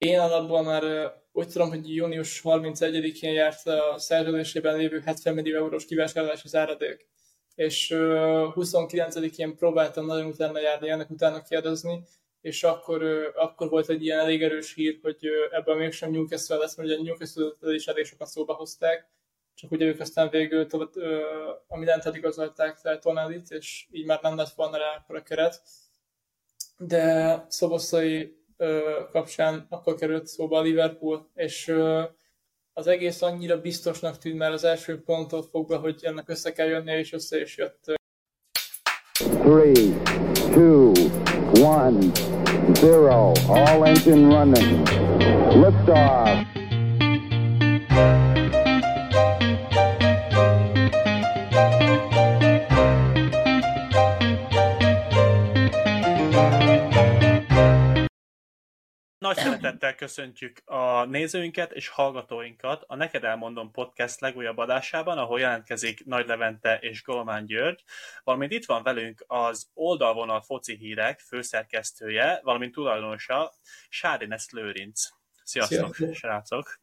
Én alapban már úgy tudom, hogy június 31-én járt a szerződésében lévő 70 millió eurós kivásárlási záradék. És 29-én próbáltam nagyon utána járni, ennek utána kérdezni, és akkor, akkor volt egy ilyen elég erős hír, hogy ebben mégsem Newcastle lesz, mert ugye a Newcastle is elég sokat szóba hozták, csak ugye ők aztán végül tovább, a Milent igazolták fel Tonalit, és így már nem lett volna rá akkor a keret. De Szoboszai kapcsán akkor került szóba a Liverpool, és az egész annyira biztosnak tűnt már az első ponttól fogva, hogy ennek össze kell jönnie, és össze is jött. 3, 2, 1, 0, all engine running. Liftoff. Nagy szeretettel köszöntjük a nézőinket és hallgatóinkat a Neked Elmondom podcast legújabb adásában, ahol jelentkezik Nagy Levente és Golomán György, valamint itt van velünk az oldalvonal foci hírek főszerkesztője, valamint tulajdonosa Sárines Lőrinc. Sziasztok, Sziasztok, srácok!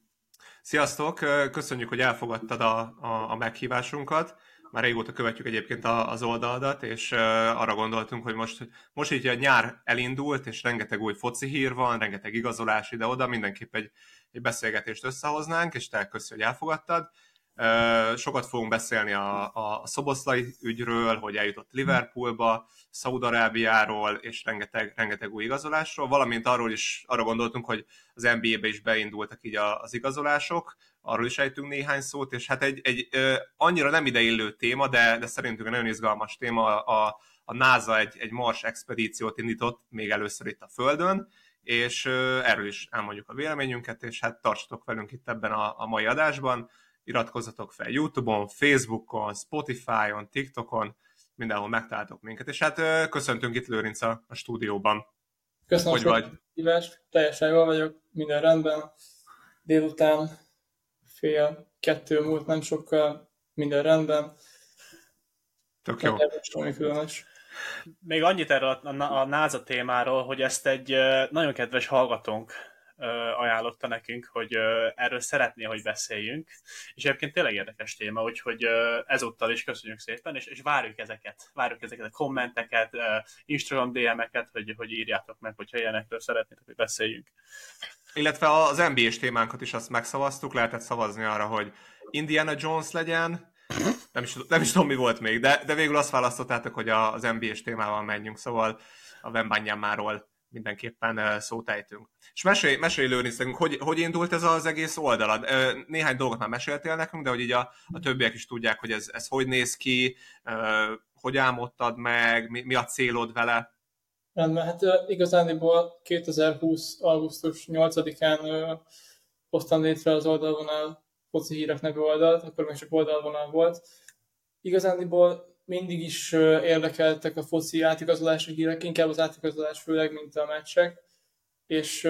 Sziasztok! Köszönjük, hogy elfogadtad a, a, a meghívásunkat már régóta követjük egyébként az oldaladat, és arra gondoltunk, hogy most, most így a nyár elindult, és rengeteg új foci hír van, rengeteg igazolás ide-oda, mindenképp egy, egy beszélgetést összehoznánk, és te köszi, hogy elfogadtad. Sokat fogunk beszélni a, a Szoboszlai ügyről, hogy eljutott Liverpoolba, Szaudarábiáról, és rengeteg, rengeteg új igazolásról, valamint arról is arra gondoltunk, hogy az NBA-be is beindultak így az igazolások, arról is ejtünk néhány szót, és hát egy, egy annyira nem ideillő téma, de, de szerintünk egy nagyon izgalmas téma, a, a NASA egy, egy Mars expedíciót indított még először itt a Földön, és erről is elmondjuk a véleményünket, és hát tartsatok velünk itt ebben a, a mai adásban, iratkozzatok fel YouTube-on, Facebookon, Spotify-on, TikTokon, mindenhol megtaláltok minket, és hát köszöntünk itt Lőrinc a, a stúdióban. Köszönöm hogy vagy? Hívást, teljesen jól vagyok, minden rendben. Délután fél kettő múlt, nem sokkal, minden rendben. Tök jó. különös. Még annyit erről a, a NASA témáról, hogy ezt egy nagyon kedves hallgatónk ajánlotta nekünk, hogy erről szeretné, hogy beszéljünk, és egyébként tényleg érdekes téma, úgyhogy ezúttal is köszönjük szépen, és, és várjuk ezeket, várjuk ezeket a kommenteket, Instagram DM-eket, hogy, hogy írjátok meg, hogyha ilyenekről szeretnétek, hogy beszéljünk. Illetve az NBA-s témánkat is azt megszavaztuk, lehetett szavazni arra, hogy Indiana Jones legyen, nem is, nem is tudom, mi volt még, de, de végül azt választottátok, hogy az NBA-s témával menjünk, szóval a Vembanyámáról mindenképpen szót ejtünk. És mesélj, mesélj Lőrinc, hogy, hogy indult ez az egész oldalad? Néhány dolgot már meséltél nekünk, de hogy így a, a többiek is tudják, hogy ez, ez hogy néz ki, hogy álmodtad meg, mi, mi a célod vele? Rendben, hát igazániból 2020. augusztus 8-án hoztam létre az oldalvonal foci hírek nevű oldalt, akkor még csak oldalvonal volt. Igazániból mindig is érdekeltek a foci átigazolási hírek, inkább az átigazolás főleg, mint a meccsek, és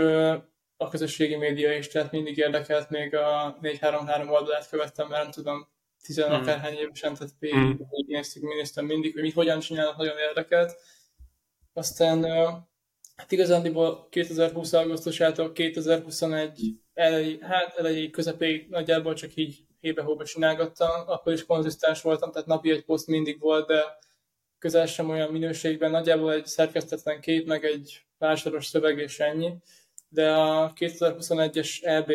a közösségi média is, tehát mindig érdekelt, még a 433 oldalát követtem, mert nem tudom, 10 hmm. akárhány évesen, tehát végig hmm. néztem mindig, hogy mit hogyan csinálnak, nagyon érdekelt aztán hát igazándiból 2020. augusztusától 2021 elejé, hát elejé közepéig nagyjából csak így hébe-hóba csinálgattam, akkor is konzisztens voltam, tehát napi egy poszt mindig volt, de közel sem olyan minőségben, nagyjából egy szerkesztetlen kép, meg egy pásoros szöveg és ennyi. De a 2021-es EB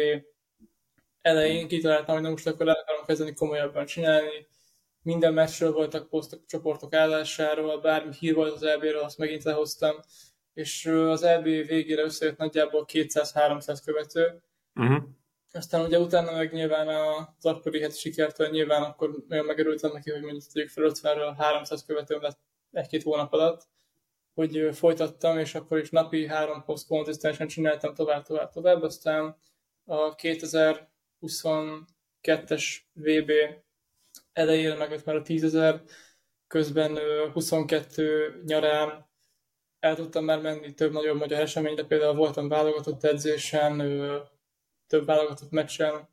elején kitaláltam, hogy na most akkor el akarom kezdeni komolyabban csinálni, minden meccsről voltak posztok csoportok állásáról, bármi hír volt az EB-ről, azt megint lehoztam, és az EB végére összejött nagyjából 200-300 követő. Uh-huh. Aztán ugye utána meg nyilván az akkori heti sikertől nyilván akkor nagyon megerültem neki, hogy mondjuk tudjuk fel 50-ről 300 követőm lett egy-két hónap alatt, hogy folytattam, és akkor is napi három poszt konzisztensen csináltam tovább, tovább, tovább. Aztán a 2022-es VB elejére megött már a 10.000, közben 22 nyarán el tudtam már menni több nagyobb magyar eseményre, például voltam válogatott edzésen, több válogatott meccsen,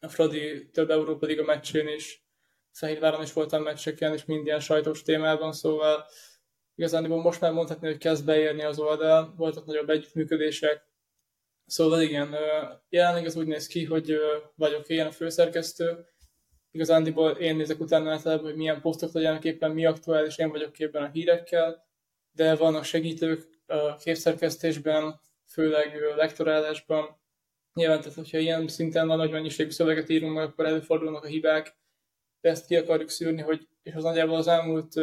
a Fradi több Európa Liga meccsén is, Fehérváron is voltam meccseken, és mind ilyen sajtós témában, szóval igazán most már mondhatni, hogy kezd beérni az oldal, voltak nagyobb együttműködések, Szóval igen, jelenleg az úgy néz ki, hogy vagyok én a főszerkesztő, igazándiból én nézek utána általában, hogy milyen posztok legyenek éppen, mi aktuális, én vagyok képben a hírekkel, de vannak segítők a képszerkesztésben, főleg lektorálásban. Nyilván, tehát hogyha ilyen szinten a nagy mennyiségű szöveget írunk meg, akkor előfordulnak a hibák, de ezt ki akarjuk szűrni, hogy, és az nagyjából az elmúlt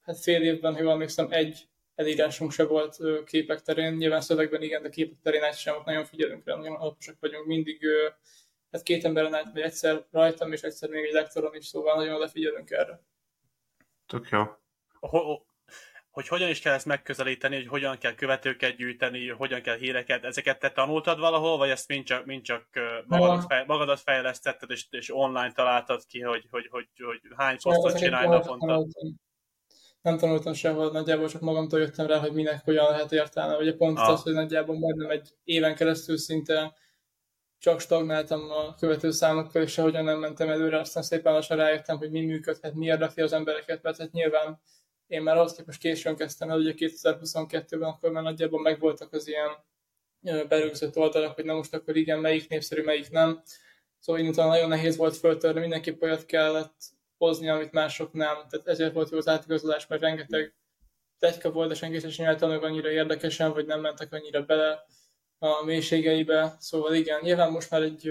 hát fél évben, ha jól emlékszem, egy elírásunk se volt képek terén, nyilván szövegben igen, de képek terén egy sem, ott nagyon figyelünk rá, nagyon alaposak vagyunk, mindig hát két emberen át, vagy egyszer rajtam, és egyszer még egy lektoron is, szóval nagyon odafigyelünk erre. Tök jó. Ho- hogy hogyan is kell ezt megközelíteni, hogy hogyan kell követőket gyűjteni, hogyan kell híreket, ezeket te tanultad valahol, vagy ezt mind csak, mind csak magadat, fej, magadat fejlesztetted, és, és online találtad ki, hogy, hogy, hogy, hogy hány posztot csinálj naponta? Nem tanultam sehol, nagyjából csak magamtól jöttem rá, hogy minek hogyan lehet értelme. Ugye pont ah. az, hogy nagyjából majdnem egy éven keresztül szinte csak stagnáltam a követő számokkal, és sehogyan nem mentem előre, aztán szépen lassan rájöttem, hogy mi működhet, mi érdekli az embereket, mert hát nyilván én már ahhoz képest későn kezdtem el, ugye 2022-ben, akkor már nagyjából megvoltak az ilyen berögzött oldalak, hogy na most akkor igen, melyik népszerű, melyik nem. Szóval én utána nagyon nehéz volt föltörni, mindenképp olyat kellett hozni, amit mások nem. Tehát ezért volt jó az átigazolás, mert rengeteg tegyka volt, de senki sem nyújt annyira érdekesen, vagy nem mentek annyira bele a mélységeibe. Szóval igen, nyilván most már egy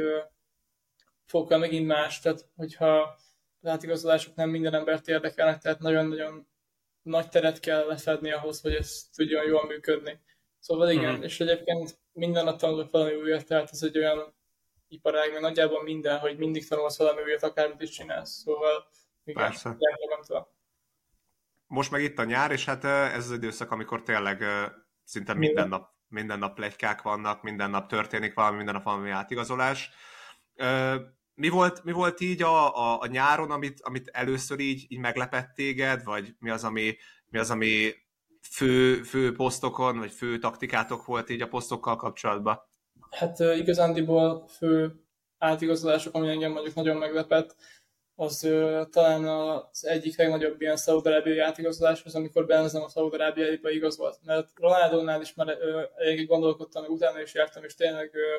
fokkal megint más, tehát hogyha az átigazolások nem minden embert érdekelnek, tehát nagyon-nagyon nagy teret kell lefedni ahhoz, hogy ez tudjon jól működni. Szóval igen, mm. és egyébként minden nap tanulok valami újat, tehát ez egy olyan iparág, mert nagyjából minden, hogy mindig tanulsz valami újat, akármit is csinálsz. Szóval igen, Persze. Most meg itt a nyár, és hát ez az időszak, amikor tényleg szinte minden, minden nap minden nap plegykák vannak, minden nap történik valami, minden nap valami átigazolás. Mi volt, mi volt így a, a, a nyáron, amit, amit először így, így meglepett téged, vagy mi az, ami, mi az, ami fő, fő posztokon, vagy fő taktikátok volt így a posztokkal kapcsolatban? Hát igazándiból fő átigazolások, ami engem mondjuk nagyon meglepett, az ö, talán az egyik legnagyobb ilyen szaudarábiai átigazolás az, amikor Benzem a szaudarábiaiba igazolt. Mert Ronaldónál is már elég gondolkodtam, meg utána is jártam, és tényleg ö,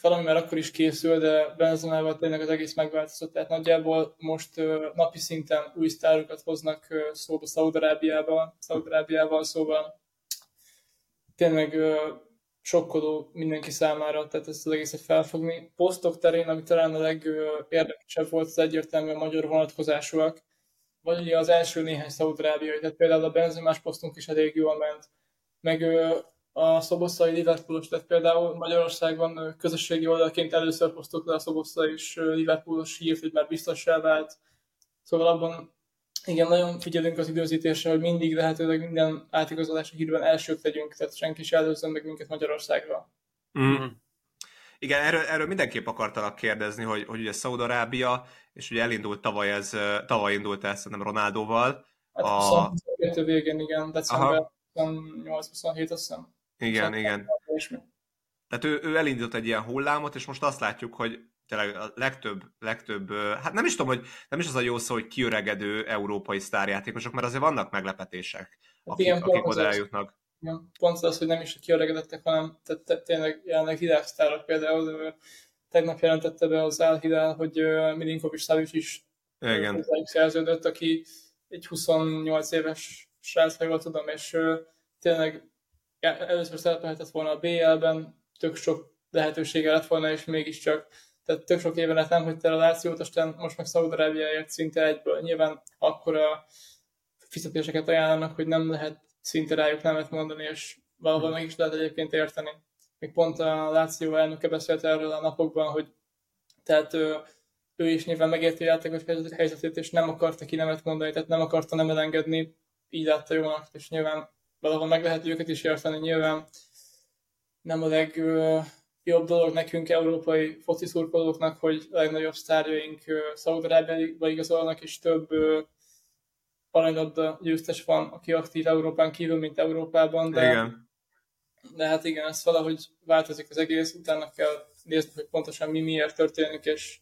valami már akkor is készül, de Benzemával tényleg az egész megváltozott. Tehát nagyjából most napi szinten új sztárokat hoznak szóba Szaudarábiával, Szaudarábiával, szóval tényleg sokkoló mindenki számára, tehát ezt az egészet felfogni. Posztok terén, ami talán a legérdekesebb volt, az egyértelműen magyar vonatkozásúak, vagy ugye az első néhány szaudrábiai, tehát például a benzimás posztunk is elég jól ment, meg a szoboszai Liverpoolos, tehát például Magyarországon közösségi oldalként először hoztuk le a szoboszai és Liverpoolos hírt, hogy már biztossá vált. Szóval abban igen, nagyon figyelünk az időzítésre, hogy mindig lehetőleg minden átigazolási hírben elsők legyünk, tehát senki is előzzön meg minket Magyarországra. Mm. Igen, erről, erről mindenképp akartalak kérdezni, hogy, hogy ugye Szaudarábia, és ugye elindult tavaly ez, tavaly indult ez szerintem Ronaldóval. Hát a... 22 végén, igen, december 28-27 azt hiszem. Igen, igen. Tehát ő, ő elindult egy ilyen hullámot, és most azt látjuk, hogy tényleg a legtöbb, legtöbb, hát nem is tudom, hogy nem is az a jó szó, hogy kiöregedő európai sztárjátékosok, mert azért vannak meglepetések, hát akik, igen, akik oda eljutnak. Igen, pont az, hogy nem is a kiöregedettek, hanem tehát tényleg jelenleg világsztárok például tegnap jelentette be az Al hogy Milinkovic Savic is igen. szerződött, aki egy 28 éves srác, ha jól tudom, és tényleg először szerepelhetett volna a BL-ben, tök sok lehetősége lett volna, és mégiscsak tehát tök sok éven át nem hagyta a Lációt, aztán most meg Szaudarábiáért szinte egyből. Nyilván akkor a fizetéseket ajánlanak, hogy nem lehet szinte rájuk nemet mondani, és valahol meg is lehet egyébként érteni. Még pont a Láció elnöke beszélt erről a napokban, hogy tehát ő, ő is nyilván megérti a játékos helyzetét, és nem akarta ki nemet mondani, tehát nem akarta nem elengedni, így látta jónak, és nyilván valahol meg lehet őket is érteni, nyilván nem a leg jobb dolog nekünk, európai foci szurkolóknak, hogy a legnagyobb sztárjaink Szaudarábiába igazolnak, és több aranylabda győztes van, aki aktív Európán kívül, mint Európában, de, igen. de hát igen, ez valahogy változik az egész, utána kell nézni, hogy pontosan mi miért történik, és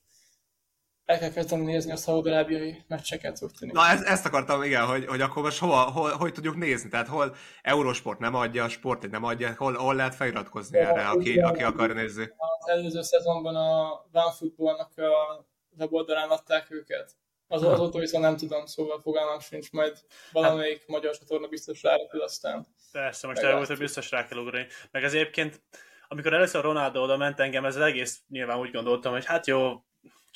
el kell kezdeni nézni a szaudarábiai meccseket, úgy tűnik. Na, ez, ezt akartam, igen, hogy, hogy akkor most hova, hol, hogy tudjuk nézni, tehát hol Eurosport nem adja, a Sport nem adja, hol, hol lehet feliratkozni erre, aki, aki akar nézni. Az előző szezonban a OneFootballnak a weboldalán adták őket. Az, azóta viszont nem tudom, szóval fogalmam sincs, majd valamelyik hát, magyar csatorna biztos rárakül aztán. Persze, most előbb, hogy biztos rá kell ugrani. Meg az egyébként, amikor először Ronaldo oda ment engem, ez az egész nyilván úgy gondoltam, hogy hát jó,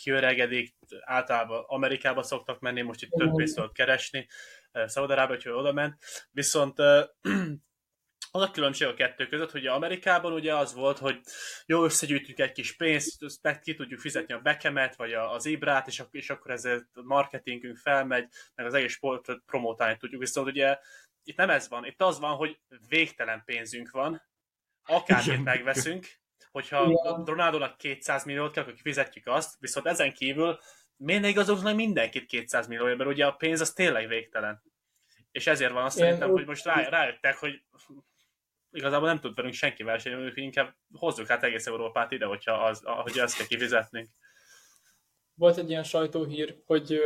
kiöregedik, általában Amerikába szoktak menni, most itt több pénzt tudok keresni, eh, Szaudarába, hogyha oda ment. Viszont eh, az a különbség a kettő között, hogy Amerikában ugye az volt, hogy jó, összegyűjtünk egy kis pénzt, meg ki tudjuk fizetni a bekemet, vagy az Ibrát, és, és akkor ezzel a marketingünk felmegy, meg az egész sportot promotálni tudjuk. Viszont ugye itt nem ez van, itt az van, hogy végtelen pénzünk van, akármit megveszünk, hogyha Igen. Ronaldónak 200 milliót kell, akkor fizetjük azt, viszont ezen kívül miért ne igazolnak mindenkit 200 millióért, mert ugye a pénz az tényleg végtelen. És ezért van azt Igen, szerintem, úgy... hogy most rá, rájöttek, hogy igazából nem tud velünk senki versenyezni, inkább hozzuk hát egész Európát ide, hogyha az, hogy azt kell kifizetni. Volt egy ilyen sajtóhír, hogy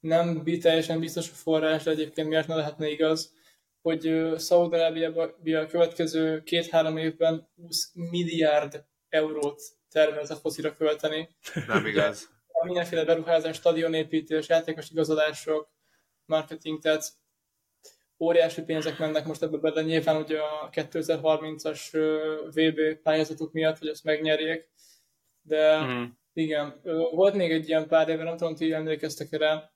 nem teljesen biztos a forrás, de egyébként miért ne lehetne igaz, hogy Szaúd-Arábiában a következő két-három évben 20 milliárd eurót tervez a focira költeni. Nem igaz. Mindenféle beruházás, stadionépítés, játékos igazolások, marketing, tehát óriási pénzek mennek most ebbe bele, nyilván ugye a 2030-as VB pályázatok miatt, hogy ezt megnyerjék, de mm. igen, volt még egy ilyen pár éve, nem tudom, ti emlékeztek rá,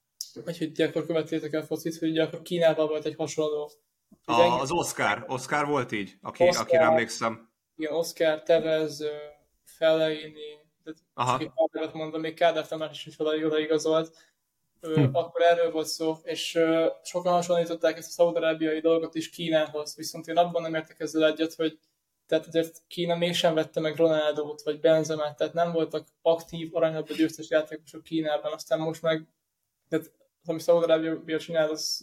vagy hogy ti akkor követtétek el focit, hogy ugye akkor Kínában volt egy hasonló. A, az Oscar, Oscar volt így, aki, Oscar, akire emlékszem. Igen, Oscar, Tevez, Fellaini, Aha. mondom, még Kádár Tamás is oda, oda igazolt, hm. akkor erről volt szó, és sokan hasonlították ezt a szaudarábiai dolgot is Kínához, viszont én abban nem értek ezzel egyet, hogy tehát azért Kína mégsem vette meg Ronaldot vagy Benzemát, tehát nem voltak aktív aranylabda győztes játékosok Kínában, aztán most meg, tehát az, ami Szaudarábia csinál, az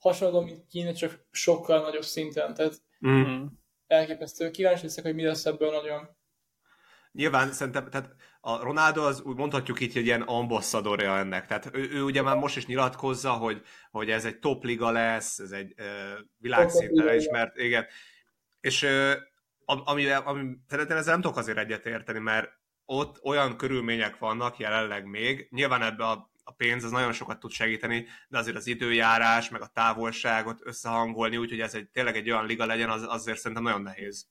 hasonló, mint Kína, csak sokkal nagyobb szinten, tehát mm. elképesztő. Kíváncsi leszek, hogy mi lesz ebből nagyon. Nyilván szerintem, tehát a Ronaldo az úgy mondhatjuk így, hogy ilyen ambasszadorja ennek. Tehát ő, ő ugye már most is nyilatkozza, hogy, hogy ez egy top liga lesz, ez egy uh, világszinten ismert, igen. És uh, ami, ami szerintem ezzel nem tudok azért egyetérteni, mert ott olyan körülmények vannak jelenleg még, nyilván ebbe a, a pénz az nagyon sokat tud segíteni, de azért az időjárás, meg a távolságot összehangolni, úgyhogy ez egy, tényleg egy olyan liga legyen, az, azért szerintem nagyon nehéz.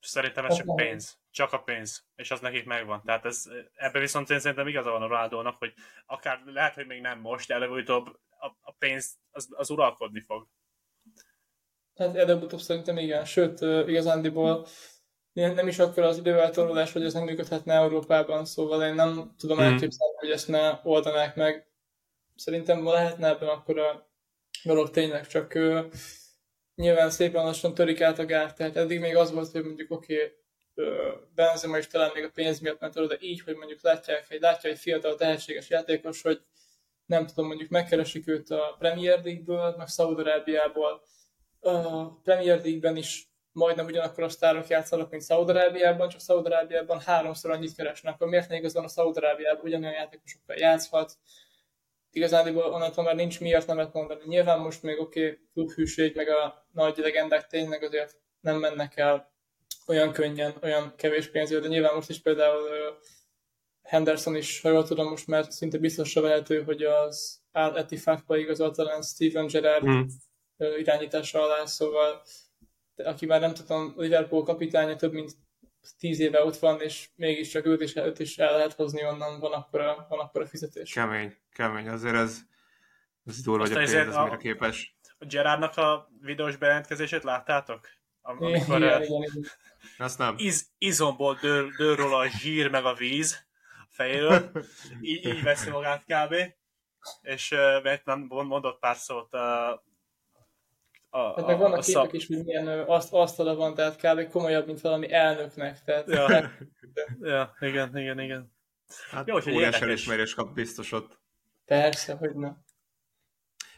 Szerintem ez csak pénz. Csak a pénz. És az nekik megvan. Tehát ez, ebben viszont én szerintem igaza van a Ronaldónak, hogy akár lehet, hogy még nem most, de előbb-utóbb a, a pénz az, az uralkodni fog. Hát előbb-utóbb szerintem igen. Sőt, igazándiból nem is akkor az időeltorolás, hogy ez nem működhetne Európában, szóval én nem tudom hmm. elképzelni, hogy ezt ne oldanák meg. Szerintem lehetne ebben akkor a dolog tényleg, csak nyilván szépen lassan törik át a gát, tehát eddig még az volt, hogy mondjuk oké, okay, Benzema is talán még a pénz miatt ment oda, így, hogy mondjuk látják, egy, látja egy fiatal tehetséges játékos, hogy nem tudom, mondjuk megkeresik őt a Premier League-ből, meg Szaudarábiából. A Premier League-ben is majdnem ugyanakkor a sztárok játszanak, mint Szaudarábiában, csak Szaudarábiában háromszor annyit keresnek. Akkor miért ne igazán a Szaudarábiában ugyanolyan játékosokkal játszhat? Igazán onnantól már nincs miért nemet mondani. Nyilván most még oké, okay, klubhűség, meg a nagy legendák tényleg azért nem mennek el olyan könnyen, olyan kevés pénzért, de nyilván most is például Henderson is, ha jól tudom, most már szinte biztosra vehető, hogy az Al Etifakba igazolt talán Steven Gerrard mm. irányítása alá, szóval aki már nem tudom, Liverpool kapitánya több mint tíz éve ott van, és mégiscsak őt is, őt is el lehet hozni onnan, van akkor a, van akkor a fizetés. Kemény, kemény, azért ez, ez durva, hogy a pénz, ez mire képes. A Gerardnak a videós bejelentkezését láttátok? Amikor igen, igen, igen. Azt nem. Iz, izomból dől, dől róla a zsír meg a víz a fejéről. Így, így veszi magát kb. És uh, mert nem mondott pár szót a, a, hát meg vannak a képek szab... is, hogy milyen aszt, asztala van, tehát kb. komolyabb, mint valami elnöknek. Tehát, ja. ja, igen, igen, igen. Hát Jó, hogy óriás elismerés kap biztos ott. Persze, hogy nem.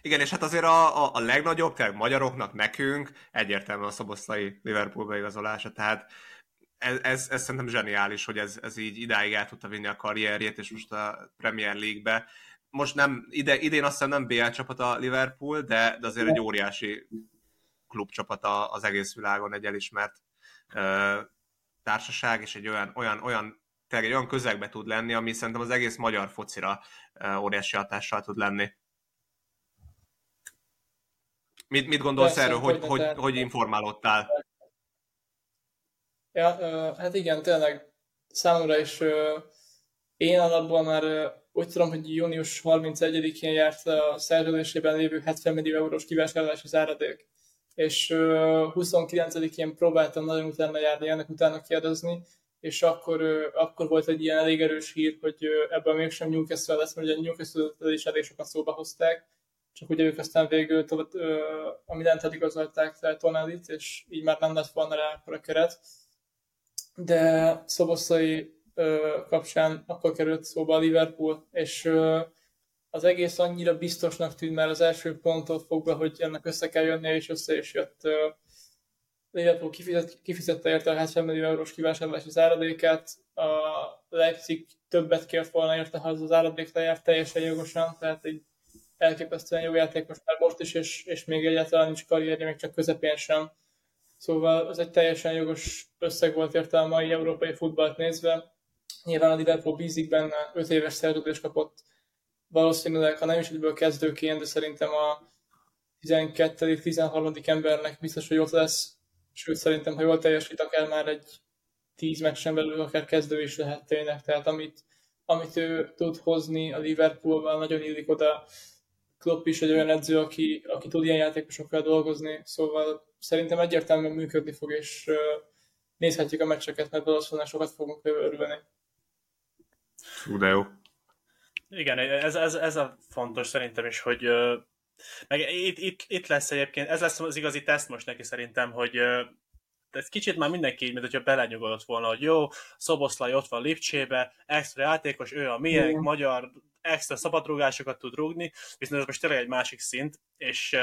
Igen, és hát azért a, a, a legnagyobb, tehát magyaroknak, nekünk egyértelműen a szoboszlai Liverpoolba igazolása, tehát ez, ez, ez szerintem zseniális, hogy ez, ez így idáig el tudta vinni a karrierjét, és most a Premier League-be. Most nem, ide, idén azt hiszem nem BL csapat a Liverpool, de, de azért egy óriási klubcsapat az egész világon, egy elismert ö, társaság, és egy olyan, olyan, olyan tényleg egy olyan közegbe tud lenni, ami szerintem az egész magyar focira óriási hatással tud lenni. Mit, mit gondolsz Persze, erről, hogy, hogy, hogy, informálódtál? Ja, hát igen, tényleg számomra is én alapban már úgy tudom, hogy június 31-én járt a szerződésében lévő 70 millió eurós kivásárlási záradék. És 29-én próbáltam nagyon utána járni, ennek utána kérdezni, és akkor, akkor volt egy ilyen elég erős hír, hogy ebben mégsem Newcastle lesz, mert ugye a Newcastle is elég sokat szóba hozták, csak ugye ők aztán végül tovább, a Milent igazolták fel Tonalit, és így már nem lett volna rá akkor a keret. De Szoboszai kapcsán akkor került szóba a Liverpool, és az egész annyira biztosnak tűnt már az első ponttól fogva, hogy ennek össze kell jönnie, és össze is jött Liverpool kifizet, kifizette érte a 70 millió eurós kivásárlási záradékát, a Leipzig többet kért volna érte, ha az az áradék lejárt teljesen jogosan, tehát egy elképesztően jó játékos már most is, és, és még egyáltalán nincs karrierje, még csak közepén sem. Szóval ez egy teljesen jogos összeg volt érte a mai európai futballt nézve. Nyilván a Liverpool bízik benne, 5 éves szerződést kapott, valószínűleg, ha nem is egyből kezdőként, de szerintem a 12.-13. embernek biztos, hogy ott lesz, sőt szerintem, ha jól teljesít, akár már egy 10 meccsen belül akár kezdő is lehet tényleg, tehát amit, amit ő tud hozni a Liverpoolban, nagyon illik oda. Klopp is egy olyan edző, aki, aki tud ilyen játékosokkal dolgozni, szóval szerintem egyértelműen működni fog, és nézhetjük a meccseket, mert valószínűleg sokat fogunk örülni. Fú, de jó. Igen, ez, ez, ez a fontos szerintem is, hogy meg itt, itt, itt lesz egyébként, ez lesz az igazi teszt most neki szerintem, hogy ez kicsit már mindenki így, mint hogyha belenyugodott volna, hogy jó, Szoboszlai ott van Lipcsébe, extra játékos, ő a miénk, mm. magyar, extra szabadrúgásokat tud rúgni, viszont ez most tényleg egy másik szint, és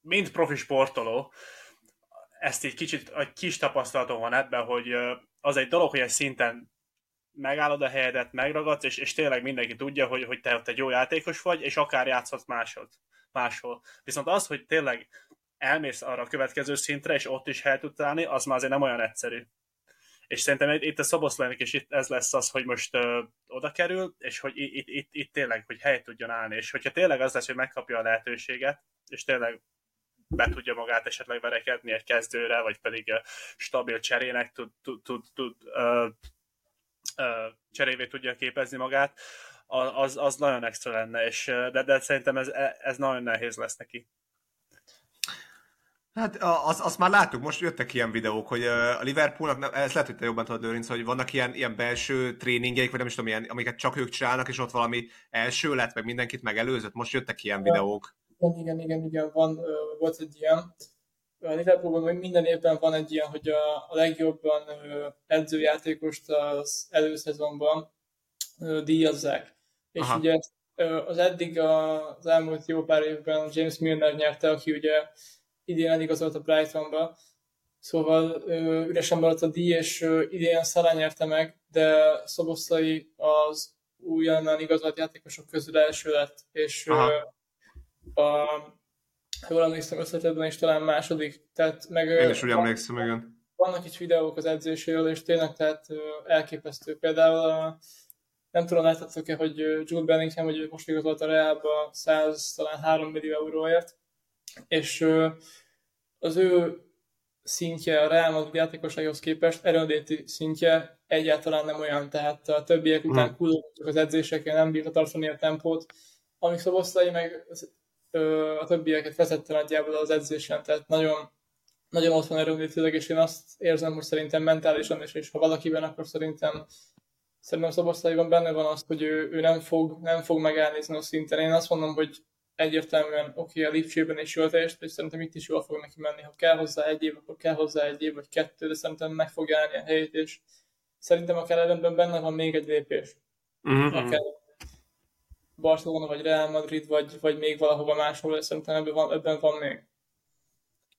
mint profi sportoló, ezt így kicsit, egy kis tapasztalatom van ebben, hogy az egy dolog, hogy egy szinten megállod a helyedet, megragadsz, és, és tényleg mindenki tudja, hogy, hogy te ott egy jó játékos vagy, és akár játszhatsz másod, máshol. Viszont az, hogy tényleg elmész arra a következő szintre, és ott is helyet tudsz állni, az már azért nem olyan egyszerű. És szerintem itt a Szoboszlainak is itt ez lesz az, hogy most ö, oda kerül, és hogy itt, itt, itt, itt tényleg, hogy helyet tudjon állni. És hogyha tényleg az lesz, hogy megkapja a lehetőséget, és tényleg be tudja magát esetleg verekedni egy kezdőre, vagy pedig stabil cserének tud, tud, tud, tud uh, uh, cserévé tudja képezni magát, az, az nagyon extra lenne, és, de, de szerintem ez, ez nagyon nehéz lesz neki. Hát azt az már láttuk, most jöttek ilyen videók, hogy a Liverpoolnak, ez lehet, hogy te jobban tudod, Lőrinc, hogy vannak ilyen, ilyen belső tréningeik, vagy nem is tudom, ilyen, amiket csak ők csinálnak, és ott valami első lett, meg mindenkit megelőzött, most jöttek ilyen videók. Igen, igen, igen, igen, van, volt egy ilyen. A Liverpoolban minden évben van egy ilyen, hogy a, a legjobban edzőjátékost az előszezonban díjazzák. És Aha. ugye az eddig az elmúlt jó pár évben James Milner nyerte, aki ugye idén eligazolt a Brightonba, szóval üresen maradt a díj, és idén Szalá nyerte meg, de Szoboszlai az újonnan igazolt játékosok közül első lett, és Aha a, ha jól emlékszem, összetetben is talán második. Tehát meg, Én is úgy emlékszem, igen. Vannak itt videók az edzéséről, és tényleg tehát elképesztő. Például a, nem tudom, láthatok-e, hogy Jude Bellingham, hogy most igazolt a Realba 100, talán 3 millió euróért, és az ő szintje a Real Madrid játékosaihoz képest erődéti szintje egyáltalán nem olyan, tehát a többiek után hmm. az edzéseken nem bírta tartani a tempót, amíg Szoboszlai meg a többieket vezette nagyjából az edzésen, tehát nagyon, nagyon ott van erőnlétileg, és én azt érzem, hogy szerintem mentálisan is, és ha valakiben, akkor szerintem szerintem Szoboszlaiban benne van az, hogy ő, ő nem, fog, nem fog megállni a szinten. Én azt mondom, hogy egyértelműen oké, okay, a Lipcsében is jól teljesít, és szerintem itt is jól fog neki menni. Ha kell hozzá egy év, akkor kell hozzá egy év, vagy kettő, de szerintem meg fog állni a helyét, és szerintem a keretben benne van még egy lépés. Mm-hmm. Akár Barcelona, vagy Real Madrid, vagy, vagy még valahova máshol, szerintem ebben van, ebben van még.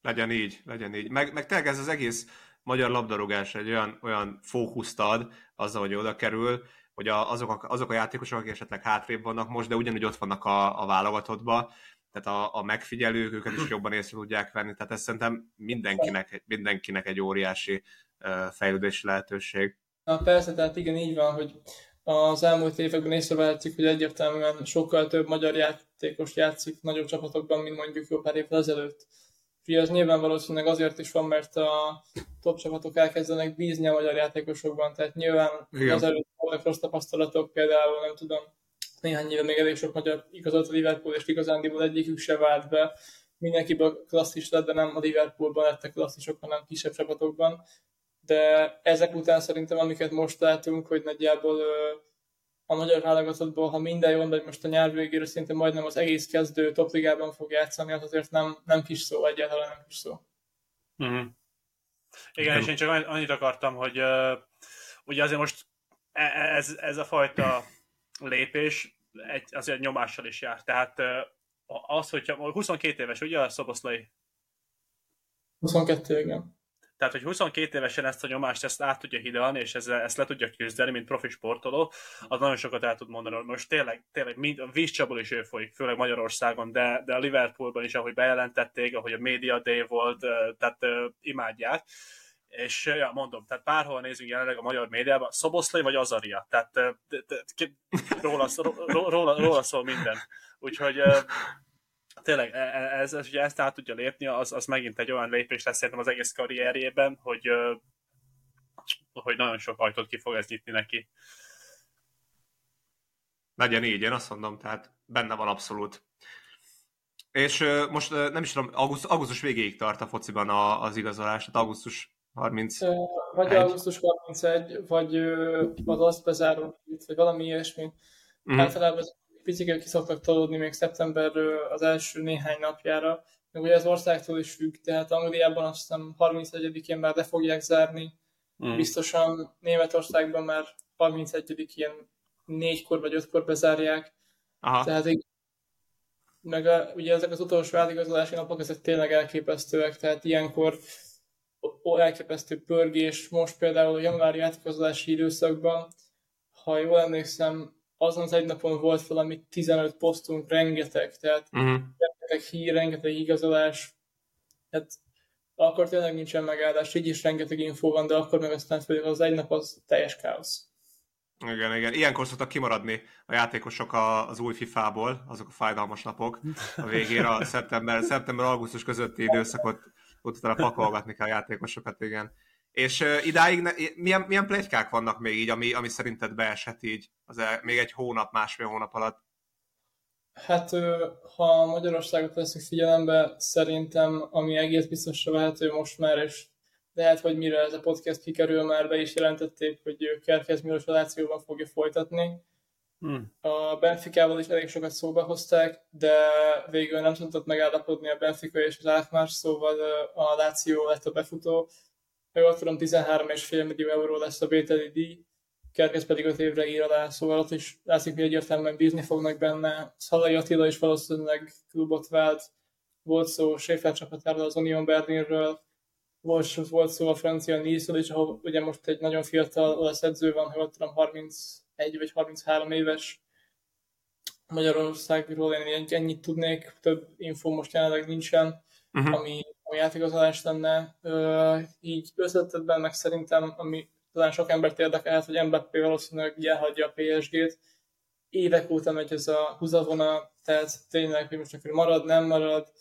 Legyen így, legyen így. Meg, meg tényleg ez az egész magyar labdarúgás egy olyan, olyan fókuszt ad azzal, hogy oda kerül, hogy a, azok, a, azok a játékosok, akik esetleg hátrébb vannak most, de ugyanúgy ott vannak a, a válogatottba, tehát a, a megfigyelők őket is jobban észre tudják venni, tehát ez szerintem mindenkinek, mindenkinek egy óriási uh, fejlődési lehetőség. Na persze, tehát igen, így van, hogy az elmúlt években észrevehetjük, hogy egyértelműen sokkal több magyar játékos játszik nagyobb csapatokban, mint mondjuk jó pár évvel ezelőtt. Ugye ez nyilván valószínűleg azért is van, mert a top csapatok elkezdenek bízni a magyar játékosokban, tehát nyilván Igen. az előtt voltak rossz tapasztalatok, például nem tudom, néhány éve még elég sok magyar igazolt a Liverpool, és igazándiból egyikük se vált be. Mindenkiből klasszis lett, de nem a Liverpoolban lettek klasszisok, hanem kisebb csapatokban. De ezek után szerintem, amiket most látunk, hogy nagyjából a magyar válogatottból, ha minden jól megy most a nyár végére, szinte majdnem az egész kezdő topligában fog játszani, az azért nem, nem kis szó, egyáltalán nem kis szó. Uh-huh. Igen, és én csak annyit akartam, hogy uh, ugye azért most e, e, ez, ez a fajta lépés egy, azért nyomással is jár. Tehát uh, az, hogyha 22 éves, ugye a Szoboszlai? 22, igen. Tehát, hogy 22 évesen ezt a nyomást ezt át tudja hidalni, és ezzel, ezt le tudja küzdeni, mint profi sportoló, az nagyon sokat el tud mondani. Most tényleg, tényleg mind, a vízcsapból is ő folyik, főleg Magyarországon, de, de a Liverpoolban is, ahogy bejelentették, ahogy a Media Day volt, tehát imádják. És ja, mondom, tehát bárhol nézünk jelenleg a magyar médiában, Szoboszlai vagy Azaria, tehát de, de, de, róla, róla, róla, róla szól minden. Úgyhogy tényleg e, e, ez, ez, ugye ezt át tudja lépni, az, az megint egy olyan lépés lesz szerintem az egész karrierjében, hogy, hogy nagyon sok ajtót ki fog ez nyitni neki. Legyen így, én azt mondom, tehát benne van abszolút. És most nem is tudom, augusztus, augusztus végéig tart a fociban az igazolás, tehát augusztus 30. Vagy augusztus 31, vagy az azt bezáró, vagy valami ilyesmi. Mm. Általában ez picit ki szoktak tolódni még szeptember az első néhány napjára, meg ugye az országtól is függ, tehát Angliában azt hiszem 31-én már le fogják zárni, mm. biztosan Németországban már 31-én négykor vagy ötkor bezárják, Aha. tehát így, meg a, ugye ezek az utolsó átigazolási napok, ezek tényleg elképesztőek, tehát ilyenkor elképesztő pörgés, most például a januári átigazolási időszakban, ha jól emlékszem, azon az egy napon volt valami 15 posztunk, rengeteg, tehát uh-huh. rengeteg hír, rengeteg igazolás, hát akkor tényleg nincsen megállás, így is rengeteg infó van, de akkor meg aztán főleg az egy nap az teljes káosz. Igen, igen. Ilyenkor szoktak kimaradni a játékosok az új FIFA-ból, azok a fájdalmas napok a végére, a szeptember, szeptember-augusztus közötti időszakot utána pakolgatni kell a játékosokat, igen. És uh, idáig ne, milyen, milyen plegykák vannak még így, ami, ami szerinted beesett így az el, még egy hónap, másfél hónap alatt? Hát, ha Magyarországot veszünk figyelembe, szerintem, ami egész biztosra vehető most már, és lehet, hogy mire ez a podcast kikerül, már be is jelentették, hogy Kerkez Milos a Lációban fogja folytatni. Hmm. A Benficával is elég sokat szóba hozták, de végül nem tudott megállapodni a Benfica és az Átmás, szóval a Láció lett a befutó, ha jól tudom, 13,5 millió euró lesz a vételi díj, Kerkez pedig 5 évre ír alá, szóval ott is látszik, hogy egyértelműen bízni fognak benne. Szalai Attila is valószínűleg klubot vált, volt szó Schaefer csapatáról, az Union Berlinről, volt, volt szó a francia nice is, ahol ugye most egy nagyon fiatal olasz edző van, hogy ott tudom, 31 vagy 33 éves. Magyarországról én ennyit tudnék, több info most jelenleg nincsen, uh-huh. ami a játékozolás lenne. így összetettben meg szerintem, ami talán sok embert érdekelhet, hogy Mbappé valószínűleg elhagyja a PSG-t. Évek óta megy ez a húzavona, tehát tényleg, hogy most akkor marad, nem marad,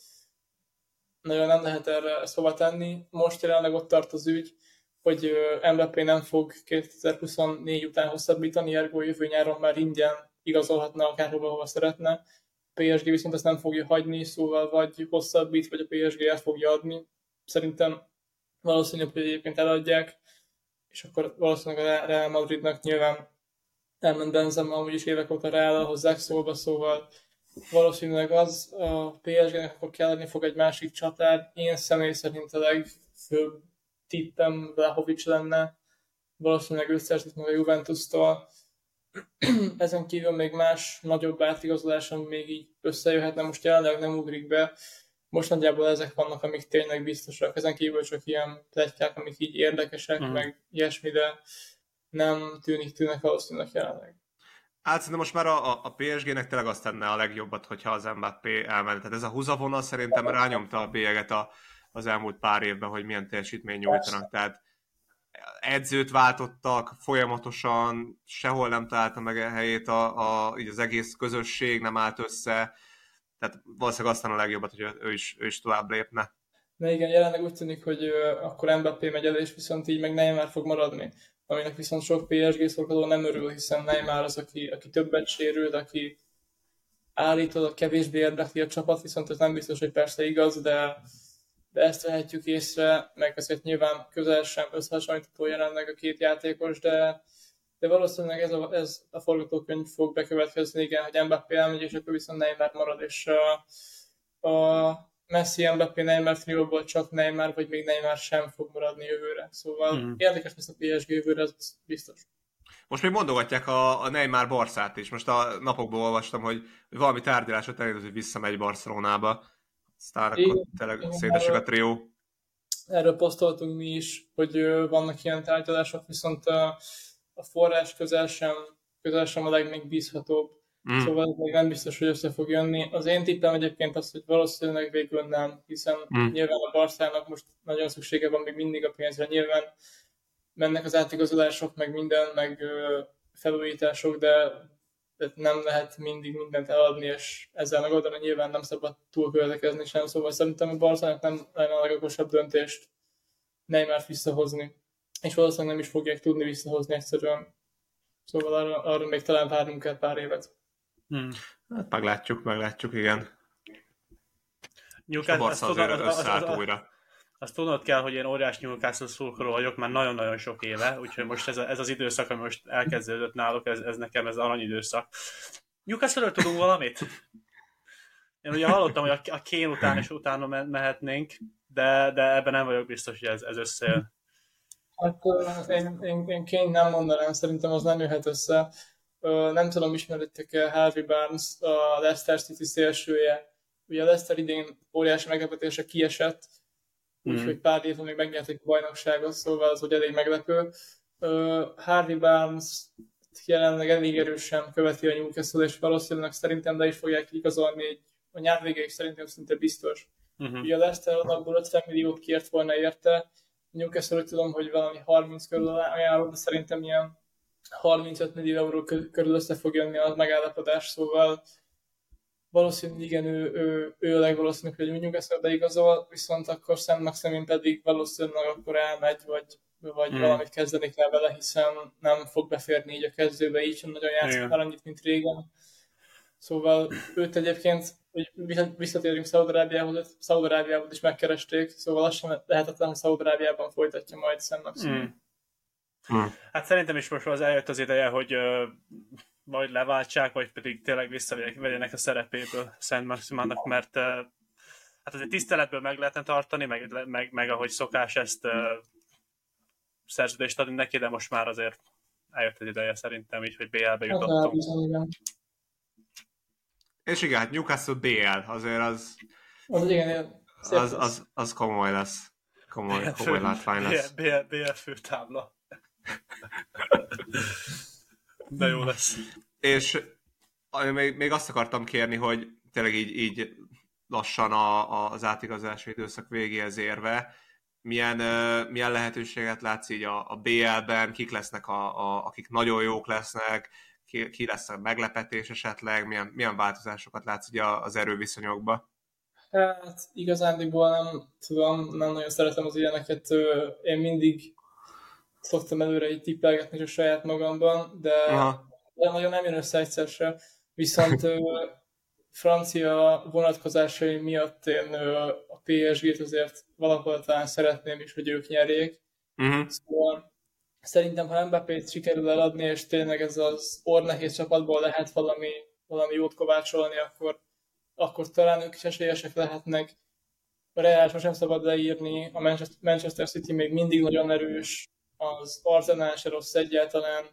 nagyon nem lehet erre szóba tenni. Most jelenleg ott tart az ügy, hogy Mbappé nem fog 2024 után hosszabbítani, ergo jövő nyáron már ingyen igazolhatna akárhova, hova szeretne. PSG viszont ezt nem fogja hagyni, szóval vagy hosszabbít, vagy a PSG el fogja adni. Szerintem valószínűleg, hogy egyébként eladják, és akkor valószínűleg a Real Madridnak nyilván elment Benzema, amúgy is évek óta Real hozzák szóba, szóval valószínűleg az a PSG-nek akkor kelleni fog egy másik csatár. Én személy szerint a legfőbb tippem Vlahovic lenne, valószínűleg összeesít meg a Juventus-tól, ezen kívül még más nagyobb átigazoláson még így összejöhetne, most jelenleg nem ugrik be, most nagyjából ezek vannak, amik tényleg biztosak. Ezen kívül csak ilyen pletykák, amik így érdekesek, uh-huh. meg ilyesmi, de nem tűnik tűnnek valószínűleg jelenleg. Hát szerintem most már a, a PSG-nek tényleg azt tenne a legjobbat, hogyha az Mbappé elment. Tehát ez a húzavonal szerintem rányomta a bélyeget a, az elmúlt pár évben, hogy milyen teljesítmény nyújtanak. Tehát edzőt váltottak folyamatosan, sehol nem találta meg a helyét, a, a, így az egész közösség nem állt össze, tehát valószínűleg aztán a legjobbat, hogy ő is, ő is tovább lépne. De igen, jelenleg úgy tűnik, hogy akkor Mbappé megy el, és viszont így meg Neymar fog maradni aminek viszont sok PSG szolgáló nem örül, hiszen Neymar az, aki, aki többet sérült, aki állítod, kevésbé érdekli a csapat, viszont ez nem biztos, hogy persze igaz, de, de ezt vehetjük észre, meg azért nyilván közel sem összehasonlítható jelenleg a két játékos, de, de valószínűleg ez a, ez a forgatókönyv fog bekövetkezni, igen, hogy Mbappé elmegy, és akkor viszont Neymar marad, és a, a Messi, Mbappé, Neymar trióból csak Neymar, vagy még Neymar sem fog maradni jövőre. Szóval mm. érdekes lesz a PSG jövőre, ez biztos. Most még mondogatják a, a Neymar Barszát is. Most a napokból olvastam, hogy valami tárgyalásot elindult, hogy visszamegy Barcelonába. Aztán akkor tényleg szétesik a trió. Erről posztoltunk mi is, hogy vannak ilyen tárgyalások, viszont a, a forrás közel sem, közel sem a legmegbízhatóbb. Mm. Szóval még nem biztos, hogy össze fog jönni. Az én tippem egyébként az, hogy valószínűleg végül nem, hiszen mm. nyilván a Barszának most nagyon szüksége van még mindig a pénzre. Nyilván mennek az átigazolások, meg minden, meg felújítások, de nem lehet mindig mindent eladni, és ezzel megoldani nyilván nem szabad túlköltekezni sem, szóval szerintem a Barszának nem lenne a legokosabb döntést Neymar visszahozni, és valószínűleg nem is fogják tudni visszahozni egyszerűen. Szóval arra, arra még talán várnunk kell pár évet. Hmm. Hát meglátjuk, meglátjuk, igen. Newcastle, azt, azért tudod, összeállt az, az, újra. Azt tudnod kell, hogy én óriás Newcastle szurkoló vagyok már nagyon-nagyon sok éve, úgyhogy most ez, a, ez az időszak, ami most elkezdődött náluk, ez, ez nekem ez aranyidőszak. Newcastle-ről tudunk valamit? Én ugye hallottam, hogy a, Kén után és utána mehetnénk, de, de ebben nem vagyok biztos, hogy ez, ez összejön. Hát én, én, én Kén nem mondanám, szerintem az nem jöhet össze nem tudom, ismeritek-e Harvey Barnes, a Leicester City szélsője. Ugye a Leicester idén óriási meglepetése kiesett, mm. úgyhogy pár évvel még megnyerték a bajnokságot, szóval az hogy elég meglepő. Harvey Barnes jelenleg elég erősen követi a Newcastle, és valószínűleg szerintem de is fogják igazolni egy, a nyár végéig szerintem szinte biztos. Uh-huh. Ugye a Leicester alapból 50 milliót kért volna érte, Newcastle tudom, hogy valami 30 körül ajánlott, de szerintem ilyen 35 millió euró körül össze fog jönni a megállapodás, szóval valószínűleg igen, ő, ő, ő a legvalószínűbb, hogy ezt beigazol, viszont akkor Szent Maximin pedig valószínűleg akkor elmegy, vagy, vagy hmm. valamit kezdeni kell vele, hiszen nem fog beférni így a kezdőbe, így sem nagyon játszik már annyit, mint régen. Szóval őt egyébként, hogy visszatérünk Szaudarábiához, Szaudarábiához is megkeresték, szóval az sem lehetetlen, hogy Szaudarábiában folytatja majd Szent Maximin. Hmm. Hmm. Hát szerintem is most az eljött az ideje, hogy majd leváltsák, vagy pedig tényleg visszavegyenek a szerepéből Szent Maximának, mert hát azért tiszteletből meg lehetne tartani, meg, meg, meg ahogy szokás ezt uh, szerződést adni neki, de most már azért eljött az ideje szerintem így, hogy BL-be jutottunk. És igen, hát Newcastle BL, azért az az, igen, az, az, az komoly lesz. Komoly, komoly látvány lesz. BL, BL, BL főtábla. De jó lesz. És még, még azt akartam kérni, hogy tényleg így, így lassan a, a, az átigazási időszak végéhez érve, milyen, milyen lehetőséget látsz így a, a BL-ben, kik lesznek, a, a, akik nagyon jók lesznek, ki, ki lesz a meglepetés esetleg, milyen, milyen változásokat látsz ugye az erőviszonyokban? Hát igazándiból nem tudom, nem nagyon szeretem az ilyeneket. Én mindig szoktam előre így tippelgetni a saját magamban, de, de nagyon nem jön össze egyszer. Viszont francia vonatkozásai miatt én a PSG-t azért valahol talán szeretném is, hogy ők nyerjék. Uh-huh. Szóval szerintem, ha Mbappé-t sikerül eladni, és tényleg ez az ornehéz csapatból lehet valami, valami jót kovácsolni, akkor, akkor talán ők is esélyesek lehetnek. A Real most nem szabad leírni, a Manchester City még mindig nagyon erős, az Arzenál se rossz egyáltalán,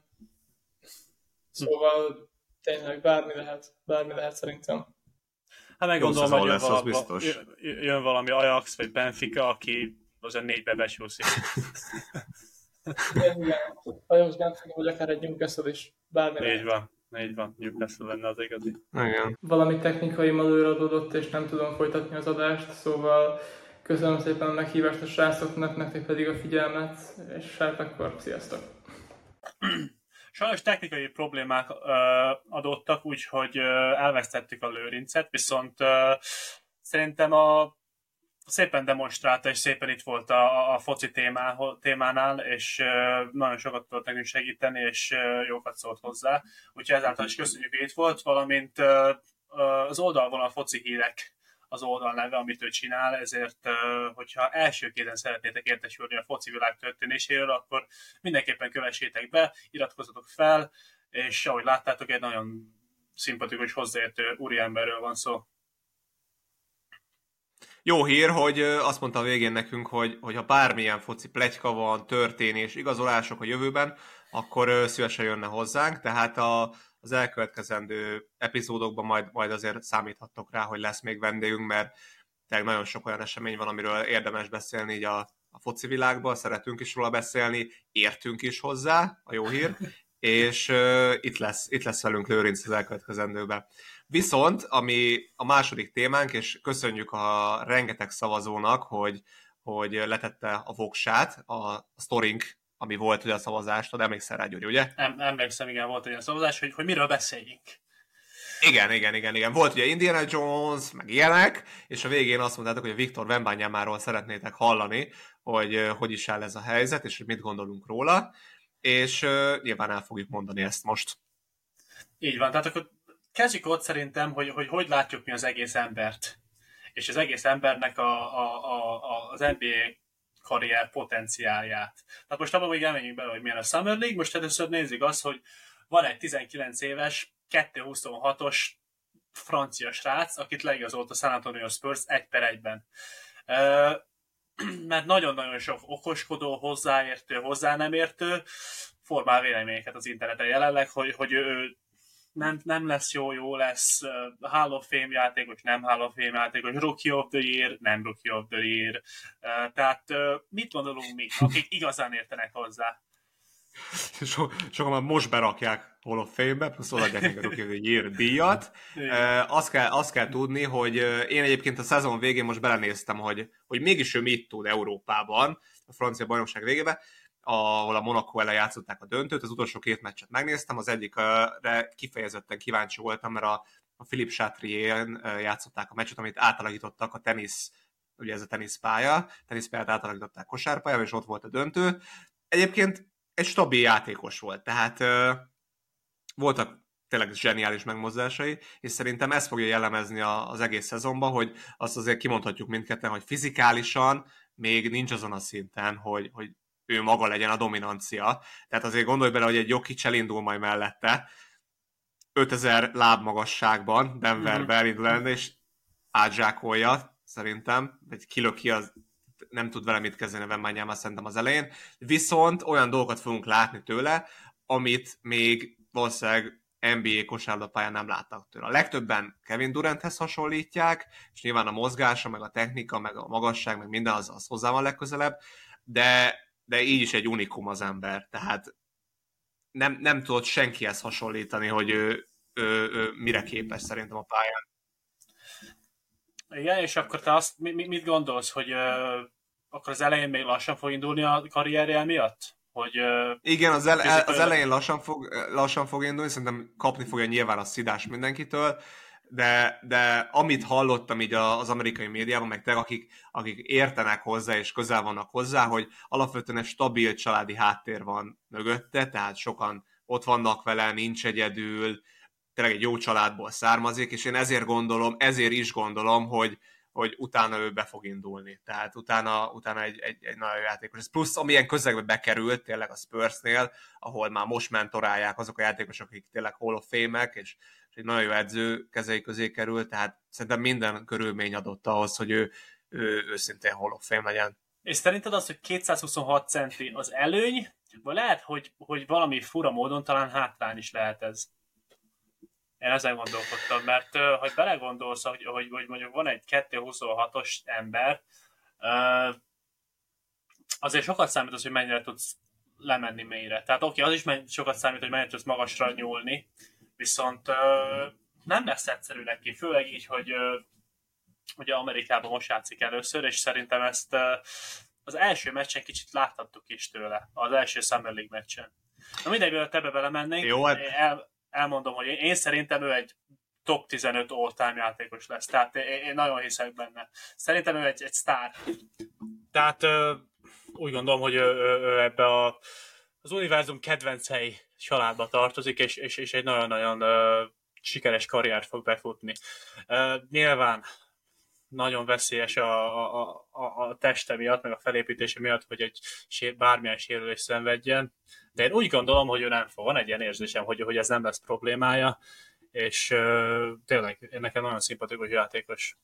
szóval tényleg bármi lehet, bármi lehet szerintem. Hát meg gondolom, hogy lesz, az biztos. Jön valami Ajax vagy Benfica, aki az a négybe besúszik. Igen, Ajax Benfica, vagy akár egy Newcastle is. Bármi. Így van. Így van, Newcastle lenne az igazi. Igen. Valami technikai malőr adódott, és nem tudom folytatni az adást, szóval köszönöm szépen a meghívást a srácoknak, nektek pedig a figyelmet, és hát akkor sziasztok! Sajnos technikai problémák uh, adottak, úgyhogy elvesztettük a lőrincet, viszont uh, szerintem a szépen demonstrálta, és szépen itt volt a, a foci témá, témánál, és uh, nagyon sokat tudott nekünk segíteni, és uh, jókat szólt hozzá. Úgyhogy ezáltal is köszönjük, hogy itt volt, valamint uh, uh, az oldalon a foci hírek az oldal neve, amit ő csinál, ezért, hogyha első kézen szeretnétek értesülni a foci világ történéséről, akkor mindenképpen kövessétek be, iratkozzatok fel, és ahogy láttátok, egy nagyon szimpatikus, hozzáértő úriemberről van szó. Jó hír, hogy azt mondta a végén nekünk, hogy, hogy ha bármilyen foci plegyka van, történés, igazolások a jövőben, akkor szívesen jönne hozzánk, tehát a, az elkövetkezendő epizódokban majd, majd azért számíthattok rá, hogy lesz még vendégünk, mert tényleg nagyon sok olyan esemény van, amiről érdemes beszélni így a, a foci világban, szeretünk is róla beszélni, értünk is hozzá, a jó hír, és uh, itt, lesz, itt lesz velünk Lőrinc az elkövetkezendőben. Viszont, ami a második témánk, és köszönjük a rengeteg szavazónak, hogy, hogy letette a voksát a, a sztorink ami volt ugye a szavazást, de emlékszel rá, Gyuri, ugye? Nem, emlékszem, igen, volt egy szavazás, hogy, hogy miről beszéljünk. Igen, igen, igen, igen. Volt ugye Indiana Jones, meg ilyenek, és a végén azt mondtátok, hogy a Viktor Vembányámáról szeretnétek hallani, hogy hogy is áll ez a helyzet, és hogy mit gondolunk róla, és uh, nyilván el fogjuk mondani ezt most. Így van, tehát akkor kezdjük ott szerintem, hogy, hogy hogy látjuk mi az egész embert. És az egész embernek a, a, a, a, az NBA karrier potenciálját. Tehát most abban még elmenjünk bele, hogy milyen a Summer League, most először nézzük azt, hogy van egy 19 éves, 226-os francia srác, akit leigazolt a San Antonio Spurs egy per egyben. Mert nagyon-nagyon sok okoskodó, hozzáértő, hozzá nem értő formál véleményeket az interneten jelenleg, hogy, hogy ő nem, nem lesz jó, jó lesz uh, Hall of Fame játékos, nem Hall of Fame játékos, Rookie of the Year, nem Rookie of the Year. Uh, tehát uh, mit gondolunk mi, akik igazán értenek hozzá? So, sokan már most berakják Hall of Fame-be, plusz odaadják még a Rookie of the Year díjat. Uh, azt, kell, azt kell tudni, hogy én egyébként a szezon végén most belenéztem, hogy, hogy mégis ő mit tud Európában, a francia bajnokság végében, ahol a Monaco ellen játszották a döntőt, az utolsó két meccset megnéztem, az egyikre kifejezetten kíváncsi voltam, mert a, a Philip Chatrier játszották a meccset, amit átalakítottak a tenisz, ugye ez a teniszpálya, teniszpályát átalakították kosárpályába, és ott volt a döntő. Egyébként egy stabil játékos volt, tehát voltak tényleg zseniális megmozdásai, és szerintem ez fogja jellemezni az egész szezonban, hogy azt azért kimondhatjuk mindketten, hogy fizikálisan még nincs azon a szinten, hogy, hogy ő maga legyen a dominancia. Tehát azért gondolj bele, hogy egy Jokic elindul majd mellette, 5000 láb magasságban Denverbe mm-hmm. elindul és átzsákolja, szerintem, vagy kilöki az nem tud vele mit kezdeni a már szerintem az elején, viszont olyan dolgokat fogunk látni tőle, amit még valószínűleg NBA kosárlabdapályán nem láttak tőle. A legtöbben Kevin Duranthez hasonlítják, és nyilván a mozgása, meg a technika, meg a magasság, meg minden az, az hozzá van legközelebb, de de így is egy unikum az ember, tehát nem, nem tudott senkihez hasonlítani, hogy ő, ő, ő mire képes szerintem a pályán. Igen, és akkor te azt mit gondolsz, hogy uh, akkor az elején még lassan fog indulni a karrierje miatt? Hogy, uh, Igen, az, ele, az elején lassan fog, lassan fog indulni, szerintem kapni fogja nyilván a szidás mindenkitől, de, de amit hallottam így az amerikai médiában, meg te, akik, akik értenek hozzá és közel vannak hozzá, hogy alapvetően egy stabil családi háttér van mögötte, tehát sokan ott vannak vele, nincs egyedül, tényleg egy jó családból származik, és én ezért gondolom, ezért is gondolom, hogy, hogy utána ő be fog indulni. Tehát utána, utána egy, egy, egy nagyon játékos. Ez plusz, amilyen közegbe bekerült, tényleg a Spursnél, ahol már most mentorálják azok a játékosok, akik tényleg Hall of Fame-ek, és egy nagyon jó edző kezei közé került, tehát szerintem minden körülmény adott ahhoz, hogy ő, ő őszintén Hall of Fame legyen. És szerinted az, hogy 226 centi az előny, vagy lehet, hogy, hogy valami fura módon talán hátrány is lehet ez? Én ezen gondolkodtam, mert hogy belegondolsz, hogy, hogy, hogy mondjuk van egy 226-os ember, azért sokat számít az, hogy mennyire tudsz lemenni mélyre. Tehát oké, okay, az is sokat számít, hogy mennyire tudsz magasra nyúlni, viszont nem lesz egyszerű neki, főleg így, hogy ugye Amerikában most játszik először, és szerintem ezt az első meccsen kicsit láthattuk is tőle, az első Summer League meccsen. Na mindegy, mielőtt ebbe belemennénk, Jó, hát... el, elmondom, hogy én, én szerintem ő egy top 15 all-time játékos lesz, tehát én, én nagyon hiszek benne. Szerintem ő egy, egy sztár. Tehát úgy gondolom, hogy ő, ő, ő ebbe a, az univerzum kedvencei családba tartozik, és, és, és egy nagyon-nagyon sikeres karriert fog befutni. Uh, nyilván nagyon veszélyes a, a, a, a teste miatt, meg a felépítése miatt, hogy egy bármilyen sérülés szenvedjen, de én úgy gondolom, hogy ő nem fog. Van egy ilyen érzésem, hogy, hogy ez nem lesz problémája, és uh, tényleg nekem nagyon szimpatikus játékos.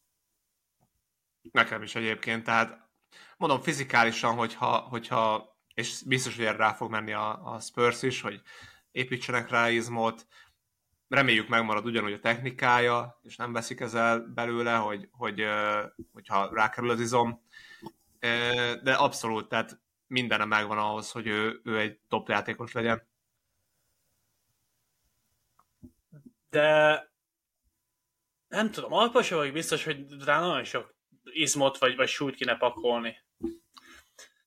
Nekem is egyébként, tehát mondom fizikálisan, hogyha, hogyha és biztos, hogy erre rá fog menni a, a Spurs is, hogy építsenek rá izmot, reméljük megmarad ugyanúgy a technikája, és nem veszik ezzel belőle, hogy, hogy, hogyha rákerül az izom. De abszolút, tehát mindene megvan ahhoz, hogy ő, ő egy top játékos legyen. De nem tudom, alapos vagyok biztos, hogy rá nagyon sok izmot vagy, vagy súlyt kéne pakolni.